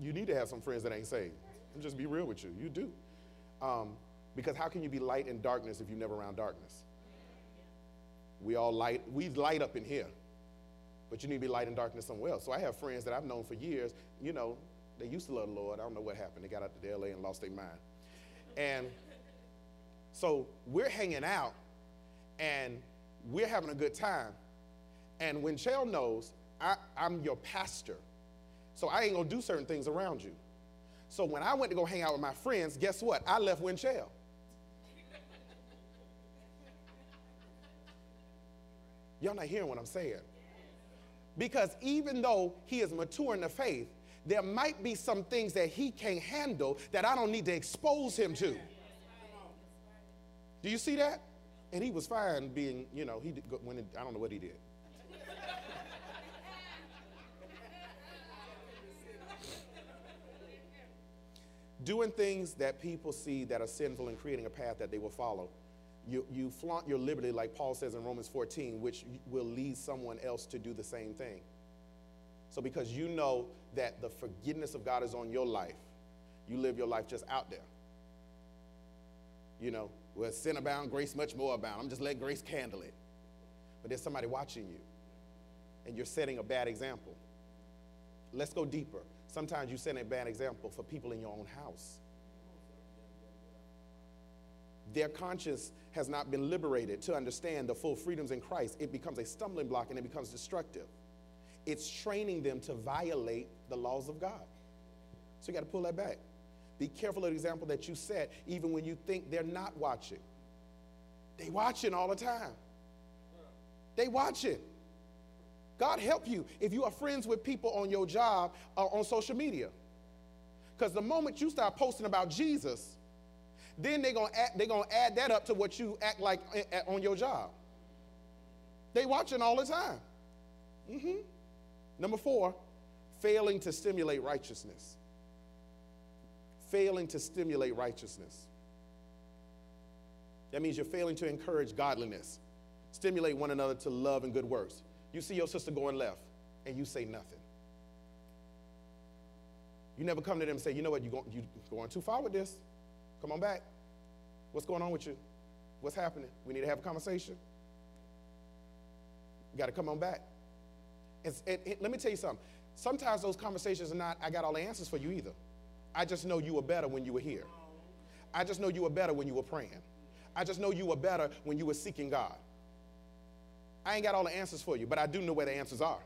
You need to have some friends that ain't saved. And just be real with you. You do, um, because how can you be light in darkness if you're never around darkness? We all light. We light up in here but you need to be light in darkness somewhere else. So I have friends that I've known for years, you know, they used to love the Lord. I don't know what happened. They got out to LA and lost their mind. And So we're hanging out and we're having a good time. And Winchell knows I, am your pastor. So I ain't gonna do certain things around you. So when I went to go hang out with my friends, guess what? I left Winchell. Y'all not hearing what I'm saying. Because even though he is mature in the faith, there might be some things that he can't handle that I don't need to expose him to. Do you see that? And he was fine being, you know, he did, when I don't know what he did. Doing things that people see that are sinful and creating a path that they will follow. You, you flaunt your liberty, like Paul says in Romans 14, which will lead someone else to do the same thing. So, because you know that the forgiveness of God is on your life, you live your life just out there. You know, where sin abound, grace much more abound. I'm just letting grace candle it. But there's somebody watching you, and you're setting a bad example. Let's go deeper. Sometimes you set a bad example for people in your own house. Their conscience has not been liberated to understand the full freedoms in Christ. It becomes a stumbling block and it becomes destructive. It's training them to violate the laws of God. So you got to pull that back. Be careful of the example that you set, even when you think they're not watching. They watching all the time. They watching. God help you if you are friends with people on your job or on social media. Because the moment you start posting about Jesus, then they're gonna add, they're gonna add that up to what you act like on your job. They watching all the time. Mm-hmm. Number four, failing to stimulate righteousness. Failing to stimulate righteousness. That means you're failing to encourage godliness, stimulate one another to love and good works. You see your sister going left, and you say nothing. You never come to them and say, you know what, you're going, you going too far with this. Come on back. What's going on with you? What's happening? We need to have a conversation. You got to come on back. And, let me tell you something. Sometimes those conversations are not, I got all the answers for you either. I just know you were better when you were here. I just know you were better when you were praying. I just know you were better when you were seeking God. I ain't got all the answers for you, but I do know where the answers are.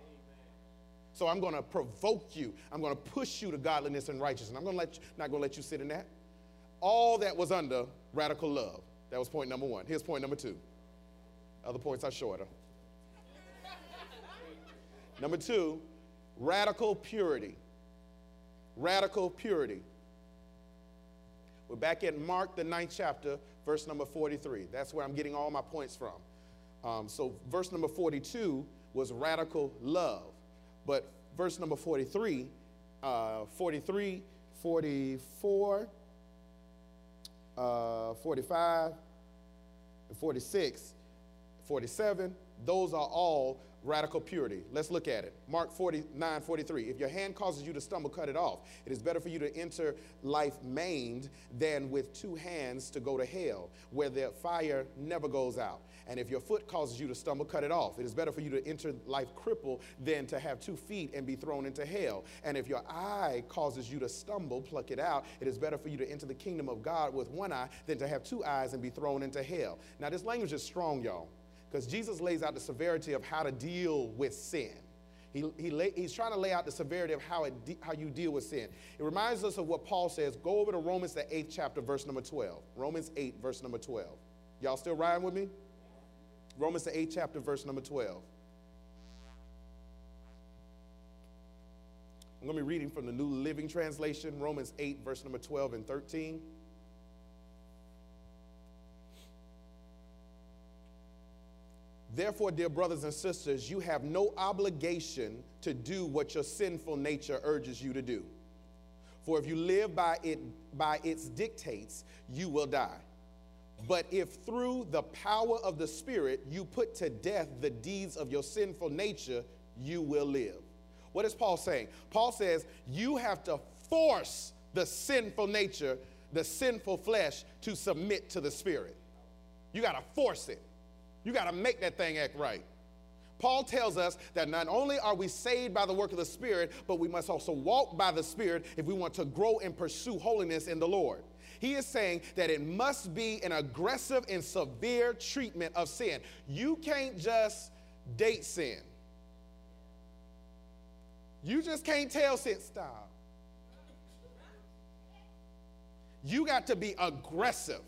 So I'm going to provoke you. I'm going to push you to godliness and righteousness. I'm going to let you, not going to let you sit in that. All that was under radical love. That was point number one. Here's point number two. Other points are shorter. number two, radical purity. Radical purity. We're back in Mark, the ninth chapter, verse number 43. That's where I'm getting all my points from. Um, so, verse number 42 was radical love. But verse number 43, uh, 43, 44, uh, 45, 46, 47, those are all radical purity. Let's look at it. Mark 49, 43. If your hand causes you to stumble, cut it off. It is better for you to enter life maimed than with two hands to go to hell, where the fire never goes out. And if your foot causes you to stumble, cut it off. It is better for you to enter life crippled than to have two feet and be thrown into hell. And if your eye causes you to stumble, pluck it out. It is better for you to enter the kingdom of God with one eye than to have two eyes and be thrown into hell. Now, this language is strong, y'all because Jesus lays out the severity of how to deal with sin. He, he lay, he's trying to lay out the severity of how, it de- how you deal with sin. It reminds us of what Paul says. Go over to Romans, the eighth chapter, verse number 12. Romans 8, verse number 12. Y'all still riding with me? Romans, the eighth chapter, verse number 12. I'm going to be reading from the New Living Translation, Romans 8, verse number 12 and 13. Therefore, dear brothers and sisters, you have no obligation to do what your sinful nature urges you to do. For if you live by it by its dictates, you will die. But if through the power of the Spirit you put to death the deeds of your sinful nature, you will live. What is Paul saying? Paul says you have to force the sinful nature, the sinful flesh, to submit to the Spirit. You got to force it. You got to make that thing act right. Paul tells us that not only are we saved by the work of the Spirit, but we must also walk by the Spirit if we want to grow and pursue holiness in the Lord. He is saying that it must be an aggressive and severe treatment of sin. You can't just date sin. You just can't tell sin, stop. You got to be aggressive.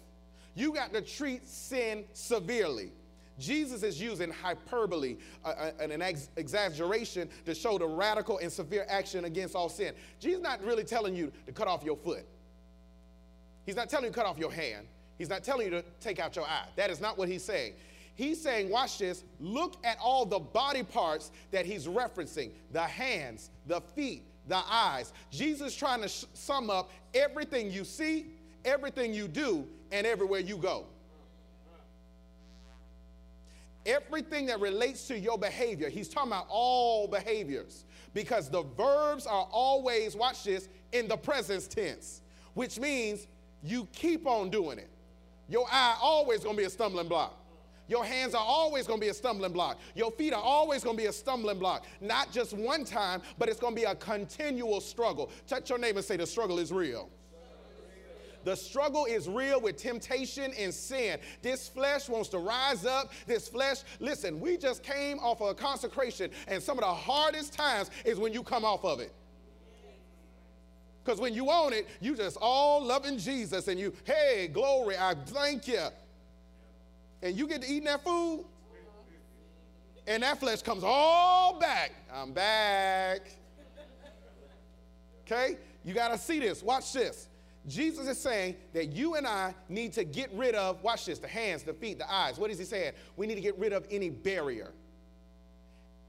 You got to treat sin severely. Jesus is using hyperbole, uh, uh, an ex- exaggeration to show the radical and severe action against all sin. Jesus not really telling you to cut off your foot. He's not telling you to cut off your hand. He's not telling you to take out your eye. That is not what he's saying. He's saying, watch this, look at all the body parts that he's referencing the hands, the feet, the eyes. Jesus trying to sh- sum up everything you see, everything you do, and everywhere you go. Everything that relates to your behavior, he's talking about all behaviors because the verbs are always, watch this, in the present tense, which means you keep on doing it. Your eye always gonna be a stumbling block. Your hands are always going to be a stumbling block. Your feet are always going to be a stumbling block. Not just one time, but it's going to be a continual struggle. Touch your neighbor and say, The struggle is real. The struggle is real with temptation and sin. This flesh wants to rise up. This flesh, listen, we just came off of a consecration, and some of the hardest times is when you come off of it. Because when you own it, you just all loving Jesus and you, hey, glory, I thank you. And you get to eating that food, and that flesh comes all back. I'm back. Okay? You got to see this. Watch this. Jesus is saying that you and I need to get rid of, watch this, the hands, the feet, the eyes. What is he saying? We need to get rid of any barrier.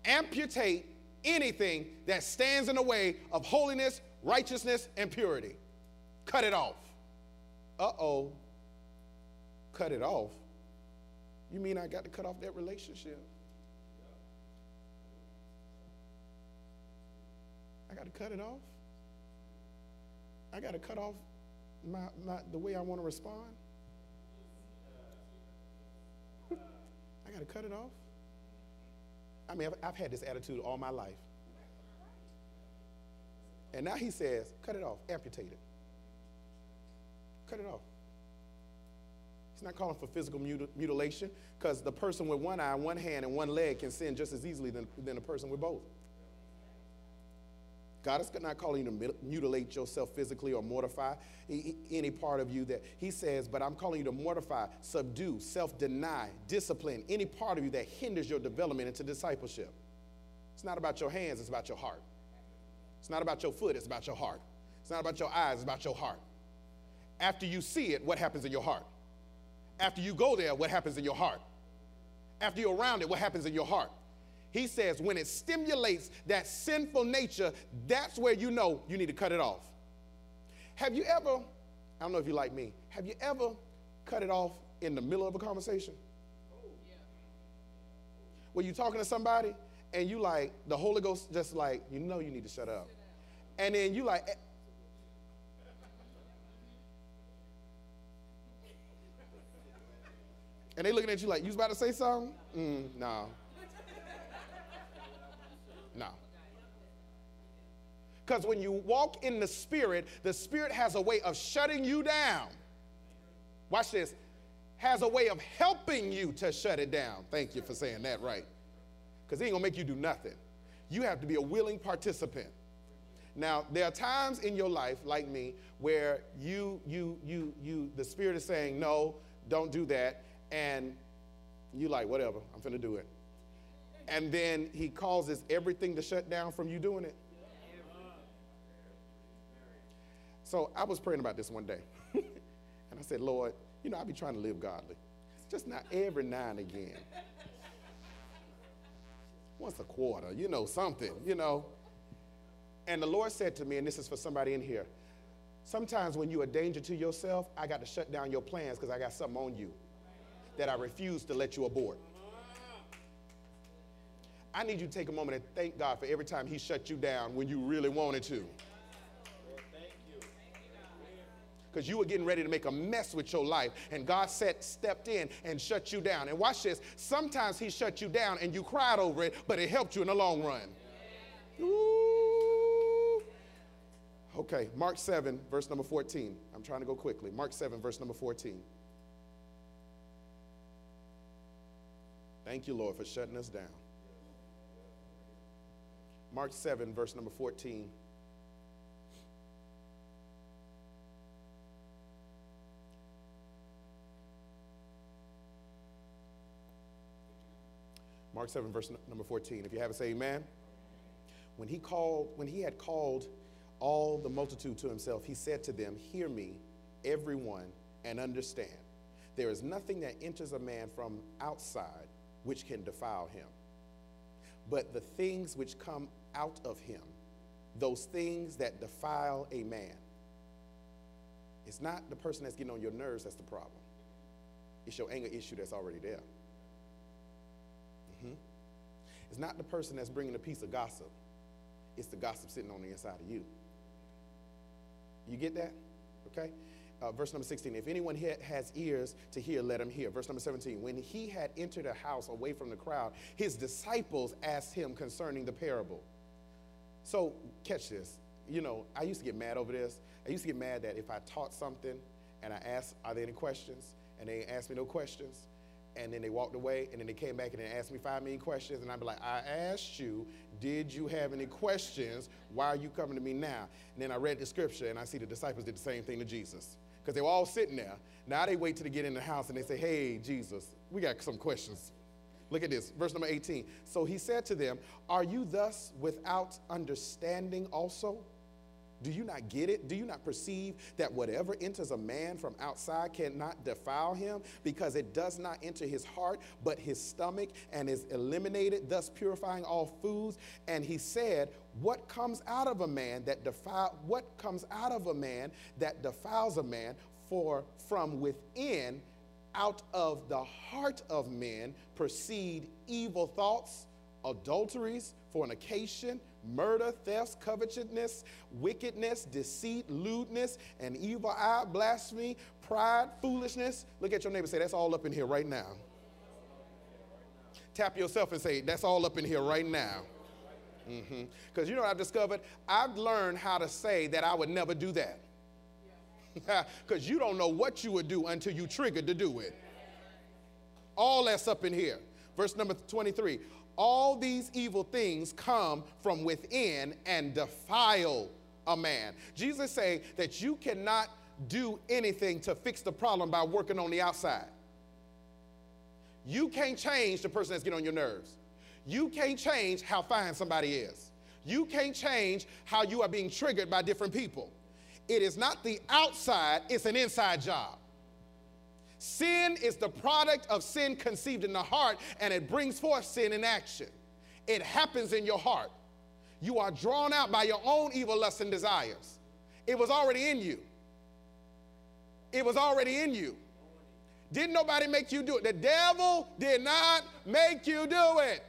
Amputate anything that stands in the way of holiness, righteousness, and purity. Cut it off. Uh oh. Cut it off. You mean I got to cut off that relationship? I got to cut it off? I got to cut off my, my, the way I want to respond? I got to cut it off? I mean, I've, I've had this attitude all my life. And now he says, cut it off, amputate it. Cut it off. He's not calling for physical mutil- mutilation because the person with one eye, one hand, and one leg can sin just as easily than, than a person with both. God is not calling you to mutilate yourself physically or mortify any part of you that He says, but I'm calling you to mortify, subdue, self deny, discipline any part of you that hinders your development into discipleship. It's not about your hands, it's about your heart. It's not about your foot, it's about your heart. It's not about your eyes, it's about your heart. After you see it, what happens in your heart? After you go there, what happens in your heart? After you're around it, what happens in your heart? He says when it stimulates that sinful nature, that's where you know you need to cut it off. Have you ever, I don't know if you like me, have you ever cut it off in the middle of a conversation? Where you're talking to somebody and you like, the Holy Ghost just like, you know you need to shut up. And then you like, eh. and they looking at you like, you was about to say something? Mm, no. No. Because when you walk in the Spirit, the Spirit has a way of shutting you down. Watch this. Has a way of helping you to shut it down. Thank you for saying that right. Because he ain't gonna make you do nothing. You have to be a willing participant. Now, there are times in your life, like me, where you, you, you, you, the Spirit is saying, no, don't do that. And you like, whatever, I'm gonna do it and then he causes everything to shut down from you doing it. So I was praying about this one day. and I said, Lord, you know, I be trying to live godly. Just not every now and again. Once a quarter, you know, something, you know. And the Lord said to me, and this is for somebody in here, sometimes when you're a danger to yourself, I got to shut down your plans because I got something on you that I refuse to let you abort. I need you to take a moment and thank God for every time He shut you down when you really wanted to. Because you were getting ready to make a mess with your life. And God set, stepped in and shut you down. And watch this. Sometimes He shut you down and you cried over it, but it helped you in the long run. Ooh. Okay, Mark 7, verse number 14. I'm trying to go quickly. Mark 7, verse number 14. Thank you, Lord, for shutting us down. Mark 7, verse number 14. Mark 7, verse number 14. If you have it, say amen. When he called, when he had called all the multitude to himself, he said to them, Hear me, everyone, and understand. There is nothing that enters a man from outside which can defile him. But the things which come out of him, those things that defile a man, it's not the person that's getting on your nerves that's the problem. It's your anger issue that's already there. It's not the person that's bringing a piece of gossip. It's the gossip sitting on the inside of you. You get that? Okay? Uh, verse number 16, if anyone has ears to hear, let him hear. Verse number 17, when he had entered a house away from the crowd, his disciples asked him concerning the parable. So, catch this. You know, I used to get mad over this. I used to get mad that if I taught something and I asked, Are there any questions? And they asked me no questions. And then they walked away and then they came back and they asked me five million questions. And I'd be like, I asked you, did you have any questions? Why are you coming to me now? And then I read the scripture and I see the disciples did the same thing to Jesus because they were all sitting there. Now they wait till they get in the house and they say, Hey, Jesus, we got some questions. Look at this, verse number 18. So he said to them, Are you thus without understanding also? Do you not get it? Do you not perceive that whatever enters a man from outside cannot defile him because it does not enter his heart but his stomach and is eliminated, thus purifying all foods? And he said, What comes out of a man that defile what comes out of a man that defiles a man? For from within, out of the heart of men proceed evil thoughts, adulteries, fornication murder, theft, covetousness, wickedness, deceit, lewdness, an evil eye, blasphemy, pride, foolishness. Look at your neighbor say, That's all up in here right now. Tap yourself and say, That's all up in here right now. Because mm-hmm. you know what I've discovered? I've learned how to say that I would never do that. Because you don't know what you would do until you triggered to do it. All that's up in here. Verse number 23 all these evil things come from within and defile a man. Jesus say that you cannot do anything to fix the problem by working on the outside. You can't change the person that's getting on your nerves. You can't change how fine somebody is. You can't change how you are being triggered by different people. It is not the outside, it's an inside job. Sin is the product of sin conceived in the heart, and it brings forth sin in action. It happens in your heart. You are drawn out by your own evil lusts and desires. It was already in you. It was already in you. Didn't nobody make you do it? The devil did not make you do it.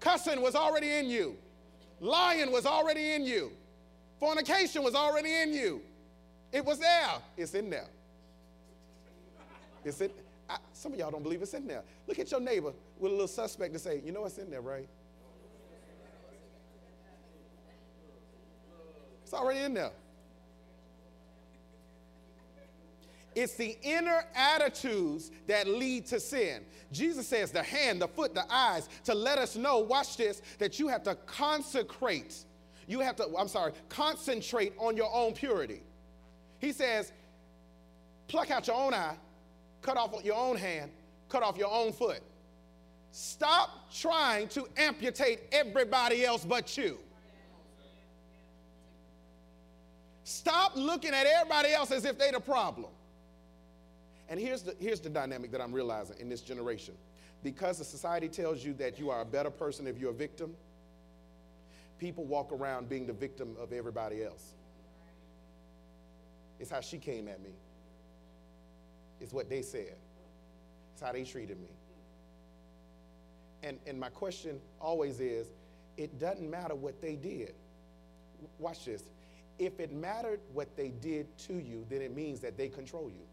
Cussing was already in you. Lying was already in you. Fornication was already in you. It was there. It's in there. It's in, I, some of y'all don't believe it's in there. Look at your neighbor with a little suspect and say, you know what's in there, right? It's already in there. It's the inner attitudes that lead to sin. Jesus says the hand, the foot, the eyes to let us know, watch this, that you have to consecrate. You have to, I'm sorry, concentrate on your own purity. He says, pluck out your own eye cut off your own hand, cut off your own foot. Stop trying to amputate everybody else but you. Stop looking at everybody else as if they're the problem. And here's the, here's the dynamic that I'm realizing in this generation. Because the society tells you that you are a better person if you're a victim, people walk around being the victim of everybody else. It's how she came at me. It's what they said. It's how they treated me. And, and my question always is it doesn't matter what they did. Watch this. If it mattered what they did to you, then it means that they control you.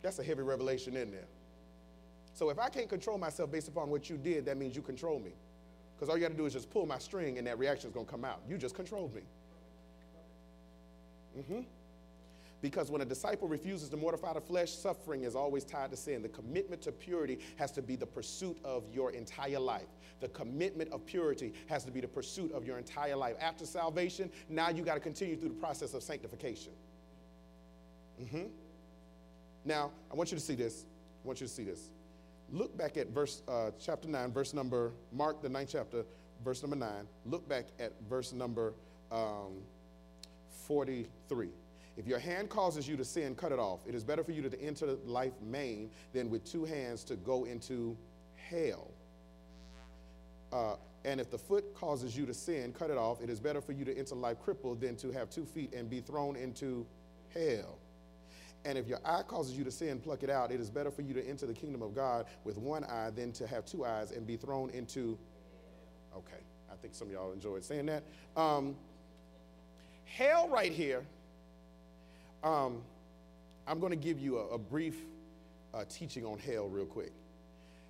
That's a heavy revelation in there. So if I can't control myself based upon what you did, that means you control me. Because all you got to do is just pull my string and that reaction is going to come out. You just controlled me. Mm-hmm. Because when a disciple refuses to mortify the flesh, suffering is always tied to sin. The commitment to purity has to be the pursuit of your entire life. The commitment of purity has to be the pursuit of your entire life. After salvation, now you got to continue through the process of sanctification. Mm-hmm. Now, I want you to see this. I want you to see this. Look back at verse uh, chapter 9, verse number, Mark, the ninth chapter, verse number 9. Look back at verse number um, 43. If your hand causes you to sin, cut it off. It is better for you to enter life maimed than with two hands to go into hell. Uh, and if the foot causes you to sin, cut it off. It is better for you to enter life crippled than to have two feet and be thrown into hell. And if your eye causes you to sin, pluck it out. It is better for you to enter the kingdom of God with one eye than to have two eyes and be thrown into. Okay, I think some of y'all enjoyed saying that. Um, hell, right here. Um, I'm going to give you a, a brief uh, teaching on hell, real quick.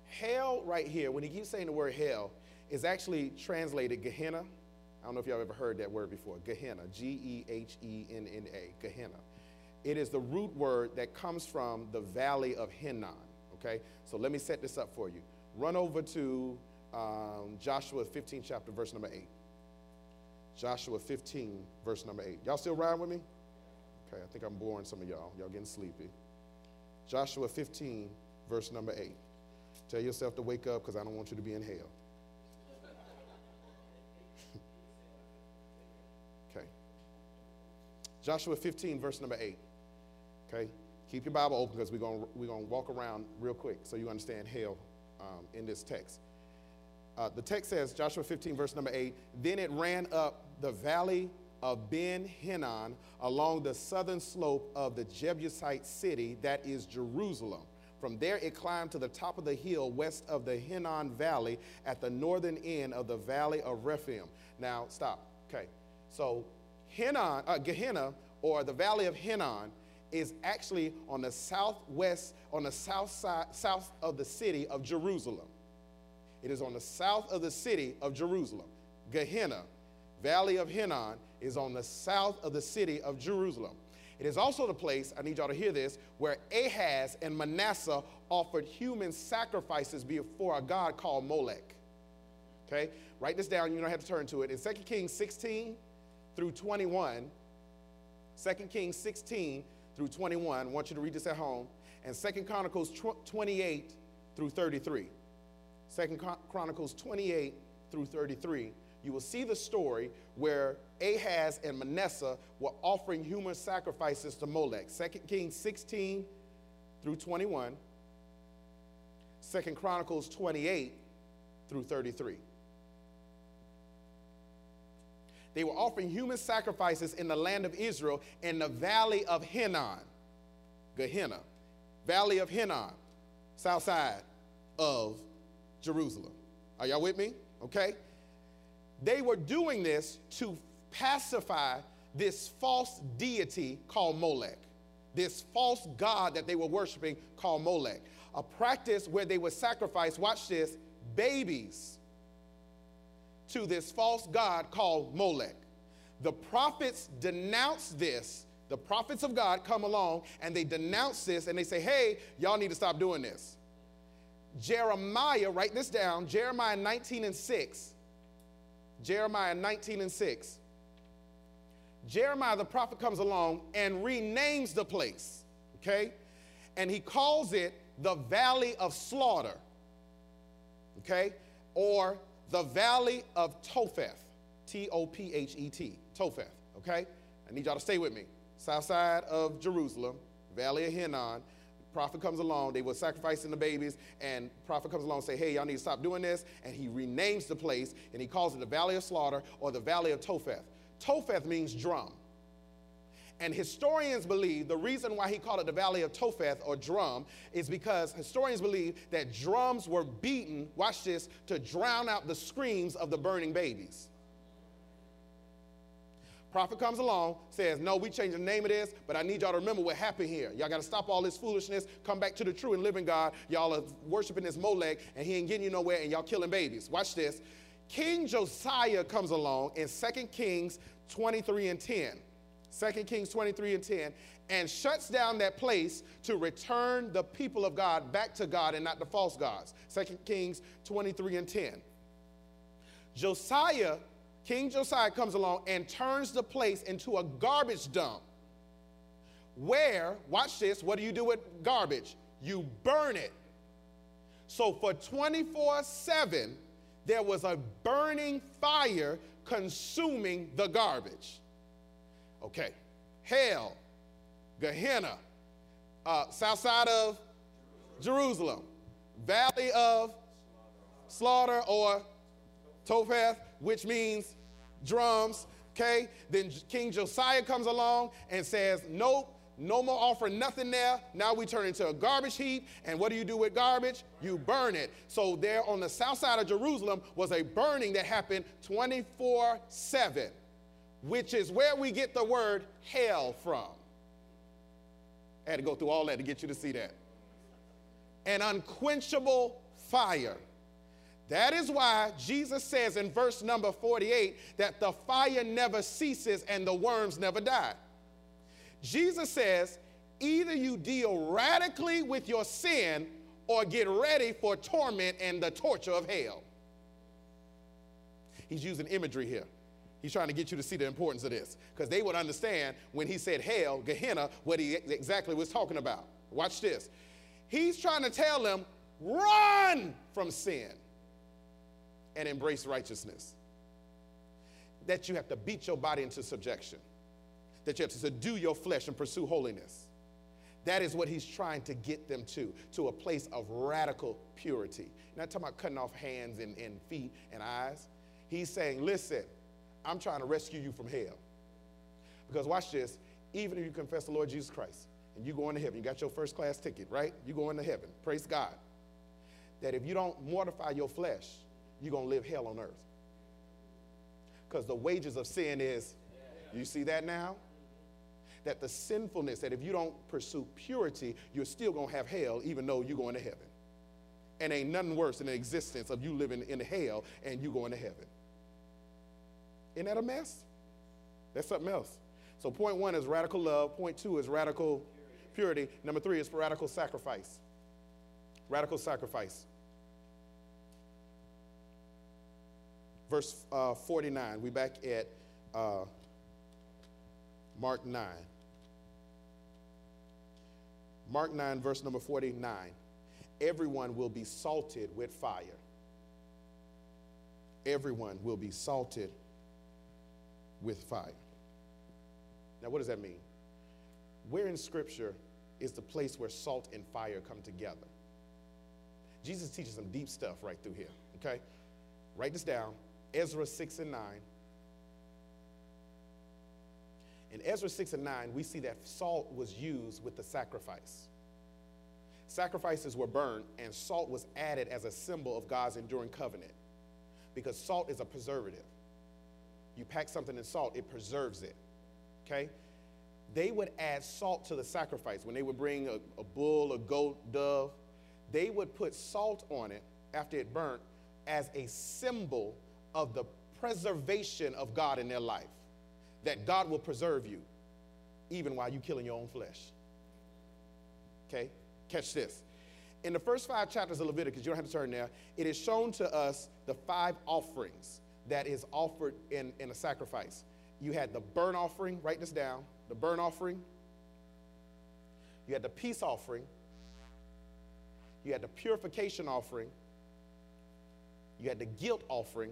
Hell, right here, when he keeps saying the word hell, is actually translated Gehenna. I don't know if y'all ever heard that word before. Gehenna, G E H E N N A, Gehenna. It is the root word that comes from the valley of Hinnom. Okay, so let me set this up for you. Run over to um, Joshua 15, chapter, verse number 8. Joshua 15, verse number 8. Y'all still riding with me? Okay, I think I'm boring some of y'all. Y'all getting sleepy. Joshua 15, verse number 8. Tell yourself to wake up because I don't want you to be in hell. okay. Joshua 15, verse number 8. Okay? Keep your Bible open because we're going we're gonna walk around real quick so you understand hell um, in this text. Uh, the text says, Joshua 15, verse number 8, then it ran up the valley of Ben Hinnom along the southern slope of the Jebusite city that is Jerusalem. From there, it climbed to the top of the hill west of the Hinnom Valley at the northern end of the valley of Rephaim. Now, stop. Okay. So, Hinnom, uh, Gehenna, or the valley of Hinnom, is actually on the southwest, on the south side, south of the city of Jerusalem. It is on the south of the city of Jerusalem. Gehenna, Valley of Hinnom, is on the south of the city of Jerusalem. It is also the place, I need y'all to hear this, where Ahaz and Manasseh offered human sacrifices before a god called Molech. Okay? Write this down, you don't have to turn to it. In 2 Kings 16 through 21, 2 Kings 16 through 21. I want you to read this at home. And Second Chronicles 28 through 33. Second Chronicles 28 through 33. You will see the story where Ahaz and Manasseh were offering human sacrifices to Molech. Second Kings 16 through 21. Second Chronicles 28 through 33. They were offering human sacrifices in the land of Israel in the valley of Hinnom, Gehenna, valley of Hinnom, south side of Jerusalem. Are y'all with me? Okay. They were doing this to pacify this false deity called Molech, this false god that they were worshiping called Molech, a practice where they would sacrifice, watch this, babies to this false god called Molech. The prophets denounce this. The prophets of God come along and they denounce this and they say, hey, y'all need to stop doing this. Jeremiah, write this down Jeremiah 19 and 6. Jeremiah 19 and 6. Jeremiah the prophet comes along and renames the place, okay? And he calls it the Valley of Slaughter, okay? Or the valley of Topheth, T O P H E T, Topheth, okay? I need y'all to stay with me. South side of Jerusalem, valley of Hinnom. Prophet comes along, they were sacrificing the babies, and prophet comes along and say, hey, y'all need to stop doing this. And he renames the place, and he calls it the Valley of Slaughter or the Valley of Topheth. Topheth means drum. And historians believe the reason why he called it the Valley of Topheth or drum is because historians believe that drums were beaten, watch this, to drown out the screams of the burning babies. Prophet comes along, says, No, we changed the name of this, but I need y'all to remember what happened here. Y'all got to stop all this foolishness, come back to the true and living God. Y'all are worshiping this Molech, and he ain't getting you nowhere, and y'all killing babies. Watch this. King Josiah comes along in 2 Kings 23 and 10. 2 Kings 23 and 10, and shuts down that place to return the people of God back to God and not the false gods. 2 Kings 23 and 10. Josiah King Josiah comes along and turns the place into a garbage dump. Where, watch this, what do you do with garbage? You burn it. So for 24 7, there was a burning fire consuming the garbage. Okay, hell, Gehenna, uh, south side of Jerusalem, valley of slaughter or Topheth, which means drums. Okay, then King Josiah comes along and says, Nope, no more offering nothing there. Now we turn into a garbage heap. And what do you do with garbage? You burn it. So there on the south side of Jerusalem was a burning that happened 24 7, which is where we get the word hell from. I had to go through all that to get you to see that. An unquenchable fire. That is why Jesus says in verse number 48 that the fire never ceases and the worms never die. Jesus says, either you deal radically with your sin or get ready for torment and the torture of hell. He's using imagery here. He's trying to get you to see the importance of this because they would understand when he said hell, Gehenna, what he exactly was talking about. Watch this. He's trying to tell them, run from sin and embrace righteousness. That you have to beat your body into subjection, that you have to subdue your flesh and pursue holiness. That is what he's trying to get them to, to a place of radical purity. Not talking about cutting off hands and, and feet and eyes. He's saying, listen, I'm trying to rescue you from hell. Because watch this, even if you confess the Lord Jesus Christ and you go into heaven, you got your first class ticket, right? You go into heaven, praise God. That if you don't mortify your flesh, you're going to live hell on earth. Because the wages of sin is, you see that now? That the sinfulness, that if you don't pursue purity, you're still going to have hell even though you're going to heaven. And ain't nothing worse than the existence of you living in hell and you going to heaven. Isn't that a mess? That's something else. So, point one is radical love. Point two is radical purity. Number three is radical sacrifice. Radical sacrifice. Verse uh, 49. We back at uh, Mark 9. Mark 9, verse number 49. Everyone will be salted with fire. Everyone will be salted with fire. Now, what does that mean? Where in Scripture is the place where salt and fire come together? Jesus teaches some deep stuff right through here, okay? Write this down. Ezra 6 and 9. In Ezra 6 and 9, we see that salt was used with the sacrifice. Sacrifices were burned, and salt was added as a symbol of God's enduring covenant because salt is a preservative. You pack something in salt, it preserves it. Okay? They would add salt to the sacrifice. When they would bring a, a bull, a goat, dove, they would put salt on it after it burnt as a symbol of the preservation of God in their life. That God will preserve you even while you're killing your own flesh. Okay? Catch this. In the first five chapters of Leviticus, you don't have to turn there, it is shown to us the five offerings that is offered in, in a sacrifice. You had the burnt offering, write this down, the burnt offering. You had the peace offering. You had the purification offering. You had the guilt offering.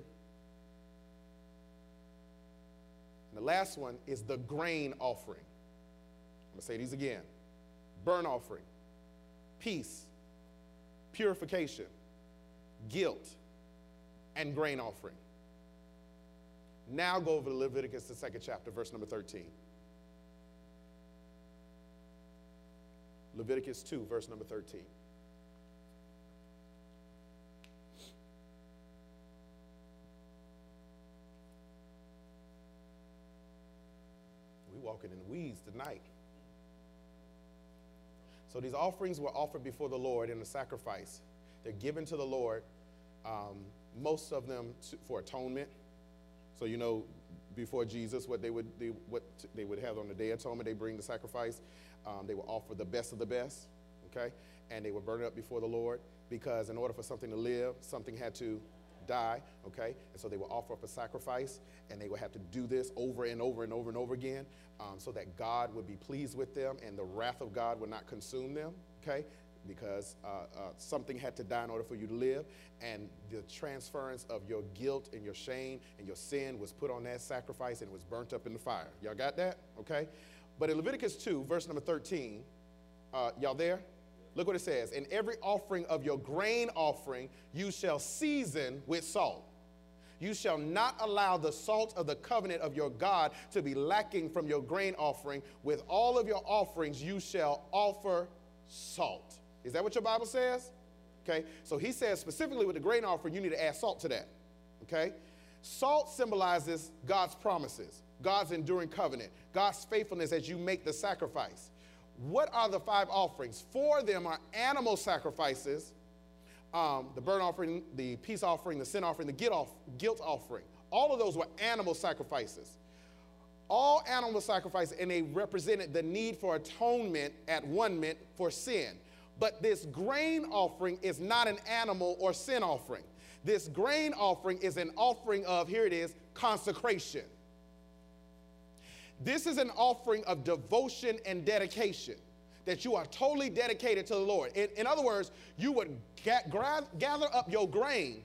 And the last one is the grain offering. I'm going to say these again burnt offering, peace, purification, guilt, and grain offering. Now go over to Leviticus, the second chapter, verse number 13. Leviticus 2, verse number 13. Walking in weeds tonight. So these offerings were offered before the Lord in a sacrifice. They're given to the Lord, um, most of them for atonement. So you know, before Jesus, what they would they, what they would have on the Day of Atonement, they bring the sacrifice. Um, they would offer the best of the best, okay, and they would burn it up before the Lord because in order for something to live, something had to die, okay? And so they would offer up a sacrifice and they would have to do this over and over and over and over again um, so that God would be pleased with them and the wrath of God would not consume them, okay? Because uh, uh, something had to die in order for you to live, and the transference of your guilt and your shame and your sin was put on that sacrifice and it was burnt up in the fire. Y'all got that? Okay? But in Leviticus 2, verse number 13, uh, y'all there? Look what it says. In every offering of your grain offering, you shall season with salt. You shall not allow the salt of the covenant of your God to be lacking from your grain offering. With all of your offerings, you shall offer salt. Is that what your Bible says? Okay, so he says specifically with the grain offering, you need to add salt to that. Okay, salt symbolizes God's promises, God's enduring covenant, God's faithfulness as you make the sacrifice. What are the five offerings? Four of them are animal sacrifices um, the burnt offering, the peace offering, the sin offering, the guilt offering. All of those were animal sacrifices. All animal sacrifices, and they represented the need for atonement at one mint for sin. But this grain offering is not an animal or sin offering. This grain offering is an offering of, here it is, consecration. This is an offering of devotion and dedication that you are totally dedicated to the Lord. In, in other words, you would gather up your grain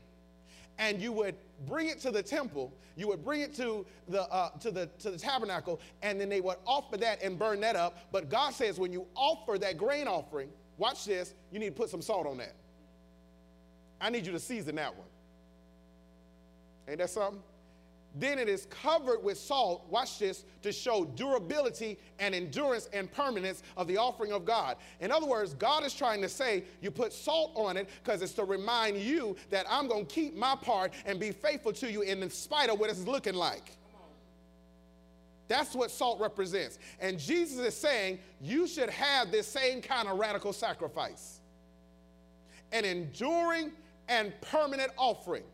and you would bring it to the temple, you would bring it to the, uh, to, the, to the tabernacle, and then they would offer that and burn that up. But God says when you offer that grain offering, watch this, you need to put some salt on that. I need you to season that one. Ain't that something? Then it is covered with salt, watch this, to show durability and endurance and permanence of the offering of God. In other words, God is trying to say, you put salt on it because it's to remind you that I'm going to keep my part and be faithful to you in spite of what it's looking like. That's what salt represents. And Jesus is saying you should have this same kind of radical sacrifice an enduring and permanent offering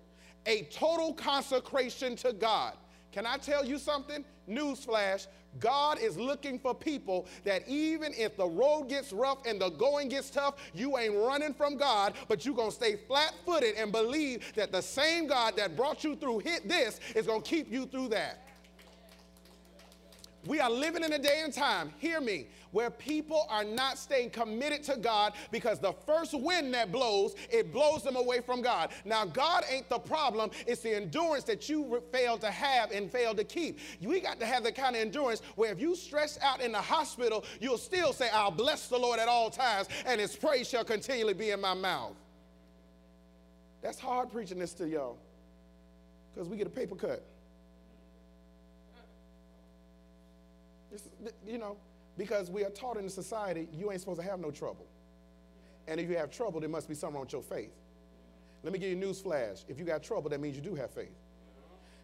a total consecration to God. Can I tell you something? Newsflash God is looking for people that even if the road gets rough and the going gets tough, you ain't running from God, but you're going to stay flat footed and believe that the same God that brought you through hit this is going to keep you through that. We are living in a day and time, hear me, where people are not staying committed to God because the first wind that blows, it blows them away from God. Now, God ain't the problem, it's the endurance that you failed to have and failed to keep. We got to have the kind of endurance where if you stress out in the hospital, you'll still say, I'll bless the Lord at all times, and his praise shall continually be in my mouth. That's hard preaching this to y'all because we get a paper cut. You know, because we are taught in the society you ain't supposed to have no trouble. And if you have trouble, there must be something wrong with your faith. Let me give you a news flash. If you got trouble, that means you do have faith.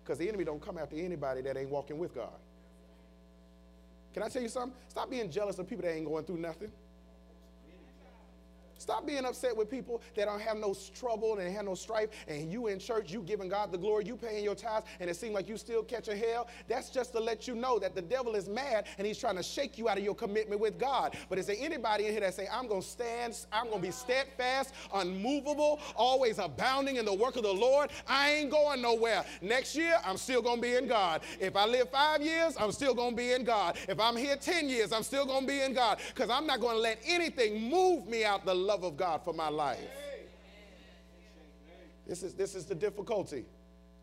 Because the enemy don't come after anybody that ain't walking with God. Can I tell you something? Stop being jealous of people that ain't going through nothing. Stop being upset with people that don't have no trouble and have no strife, and you in church, you giving God the glory, you paying your tithes, and it seems like you still catching hell. That's just to let you know that the devil is mad and he's trying to shake you out of your commitment with God. But is there anybody in here that say, I'm to stand, I'm to be steadfast, unmovable, always abounding in the work of the Lord? I ain't going nowhere. Next year, I'm still to be in God. If I live five years, I'm still to be in God. If I'm here 10 years, I'm still to be in God because I'm not to let anything move me out the love of God for my life. This is, this is the difficulty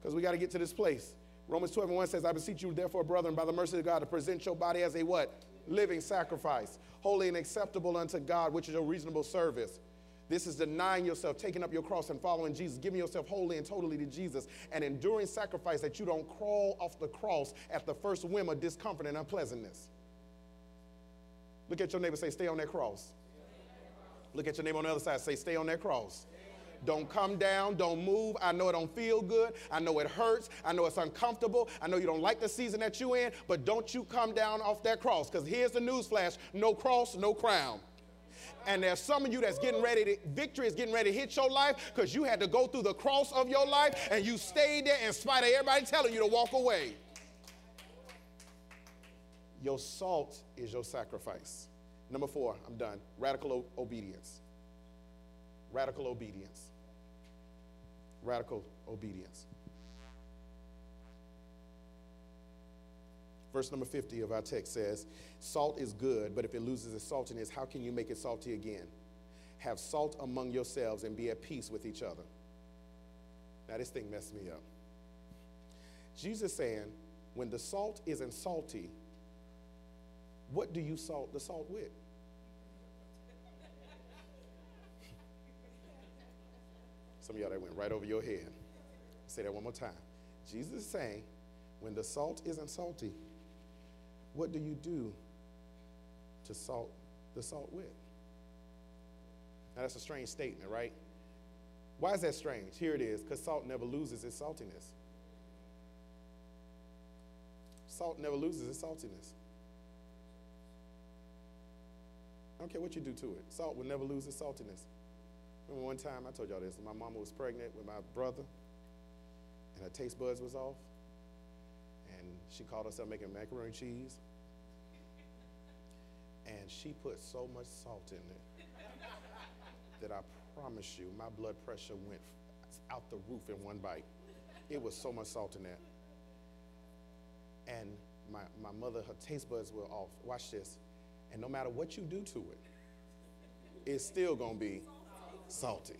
because we got to get to this place. Romans 12 and 1 says, I beseech you, therefore, brethren, by the mercy of God, to present your body as a what? Living sacrifice, holy and acceptable unto God, which is a reasonable service. This is denying yourself, taking up your cross and following Jesus, giving yourself wholly and totally to Jesus, an enduring sacrifice that you don't crawl off the cross at the first whim of discomfort and unpleasantness. Look at your neighbor say, Stay on that cross. Look at your neighbor on the other side. Say, stay on that cross. Don't come down. Don't move. I know it don't feel good. I know it hurts. I know it's uncomfortable. I know you don't like the season that you're in, but don't you come down off that cross. Because here's the news flash no cross, no crown. And there's some of you that's getting ready to, victory is getting ready to hit your life because you had to go through the cross of your life and you stayed there in spite of everybody telling you to walk away. Your salt is your sacrifice. Number four, I'm done. Radical o- obedience. Radical obedience. Radical obedience. Verse number 50 of our text says, Salt is good, but if it loses its saltiness, how can you make it salty again? Have salt among yourselves and be at peace with each other. Now, this thing messed me up. Jesus saying, when the salt isn't salty, what do you salt the salt with? Some of y'all that went right over your head. Say that one more time. Jesus is saying, when the salt isn't salty, what do you do to salt the salt with? Now that's a strange statement, right? Why is that strange? Here it is, because salt never loses its saltiness. Salt never loses its saltiness. I don't care what you do to it. Salt will never lose its saltiness. Remember one time I told y'all this. My mama was pregnant with my brother, and her taste buds was off, and she called herself making macaroni and cheese, and she put so much salt in it that I promise you, my blood pressure went out the roof in one bite. It was so much salt in that. And my, my mother, her taste buds were off. Watch this. And no matter what you do to it, it's still going to be salty.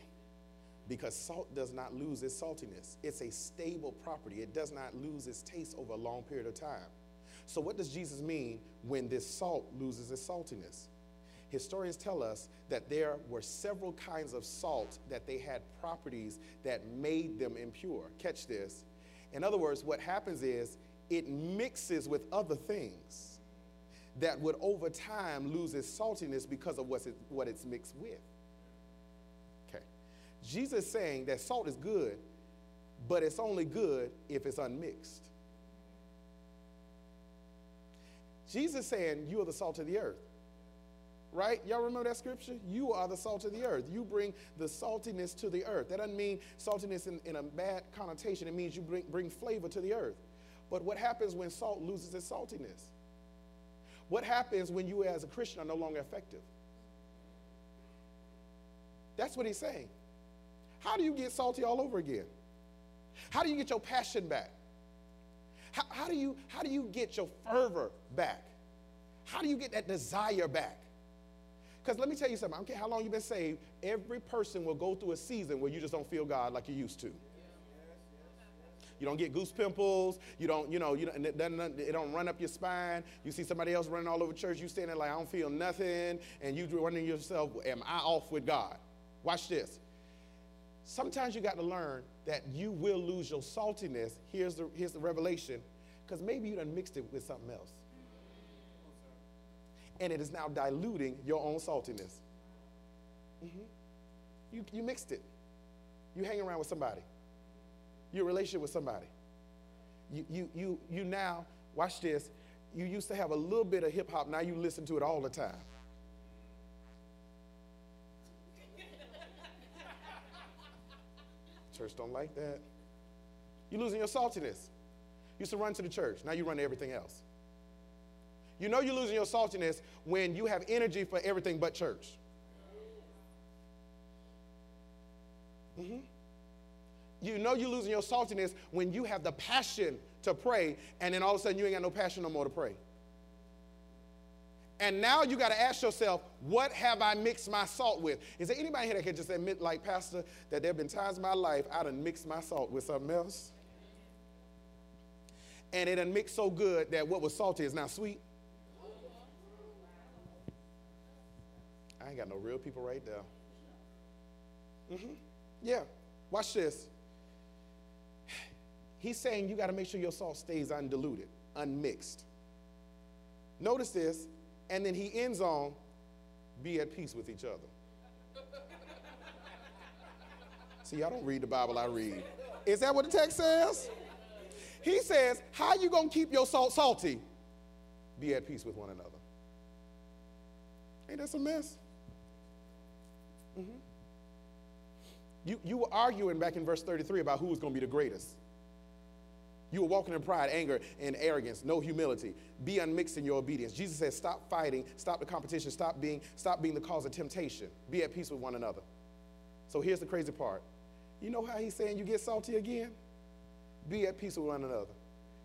Because salt does not lose its saltiness. It's a stable property. It does not lose its taste over a long period of time. So, what does Jesus mean when this salt loses its saltiness? Historians tell us that there were several kinds of salt that they had properties that made them impure. Catch this. In other words, what happens is it mixes with other things that would over time lose its saltiness because of what's it, what it's mixed with. Okay. Jesus is saying that salt is good, but it's only good if it's unmixed. Jesus saying you are the salt of the earth. Right? Y'all remember that scripture? You are the salt of the earth. You bring the saltiness to the earth. That doesn't mean saltiness in, in a bad connotation. It means you bring, bring flavor to the earth. But what happens when salt loses its saltiness? What happens when you, as a Christian, are no longer effective? That's what he's saying. How do you get salty all over again? How do you get your passion back? How, how, do, you, how do you get your fervor back? How do you get that desire back? Because let me tell you something, I don't care how long you've been saved, every person will go through a season where you just don't feel God like you used to. You don't get goose pimples. You don't, you know, you don't, it, doesn't, it don't run up your spine. You see somebody else running all over church. You standing like, I don't feel nothing. And you wondering yourself, am I off with God? Watch this. Sometimes you got to learn that you will lose your saltiness. Here's the, here's the revelation. Because maybe you done mixed it with something else. And it is now diluting your own saltiness. Mm-hmm. You, you mixed it. You hang around with somebody your relationship with somebody. You, you, you, you now, watch this, you used to have a little bit of hip hop, now you listen to it all the time. Church don't like that. You're losing your saltiness. You used to run to the church, now you run to everything else. You know you're losing your saltiness when you have energy for everything but church. Mm-hmm. You know you're losing your saltiness when you have the passion to pray, and then all of a sudden you ain't got no passion no more to pray. And now you got to ask yourself, what have I mixed my salt with? Is there anybody here that can just admit, like Pastor, that there have been times in my life I done mixed my salt with something else? And it done mixed so good that what was salty is now sweet? I ain't got no real people right there. Mm-hmm. Yeah. Watch this. He's saying you got to make sure your salt stays undiluted, unmixed. Notice this, and then he ends on be at peace with each other. See, y'all don't read the Bible I read. Is that what the text says? He says, How you gonna keep your salt salty? Be at peace with one another. Ain't that some mess? Mm-hmm. You, you were arguing back in verse 33 about who was going to be the greatest. You were walking in pride, anger, and arrogance, no humility. Be unmixed in your obedience. Jesus says, stop fighting, stop the competition, stop being, stop being the cause of temptation. Be at peace with one another. So here's the crazy part. You know how he's saying you get salty again? Be at peace with one another.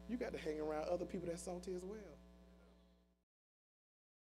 You got to hang around other people that's salty as well.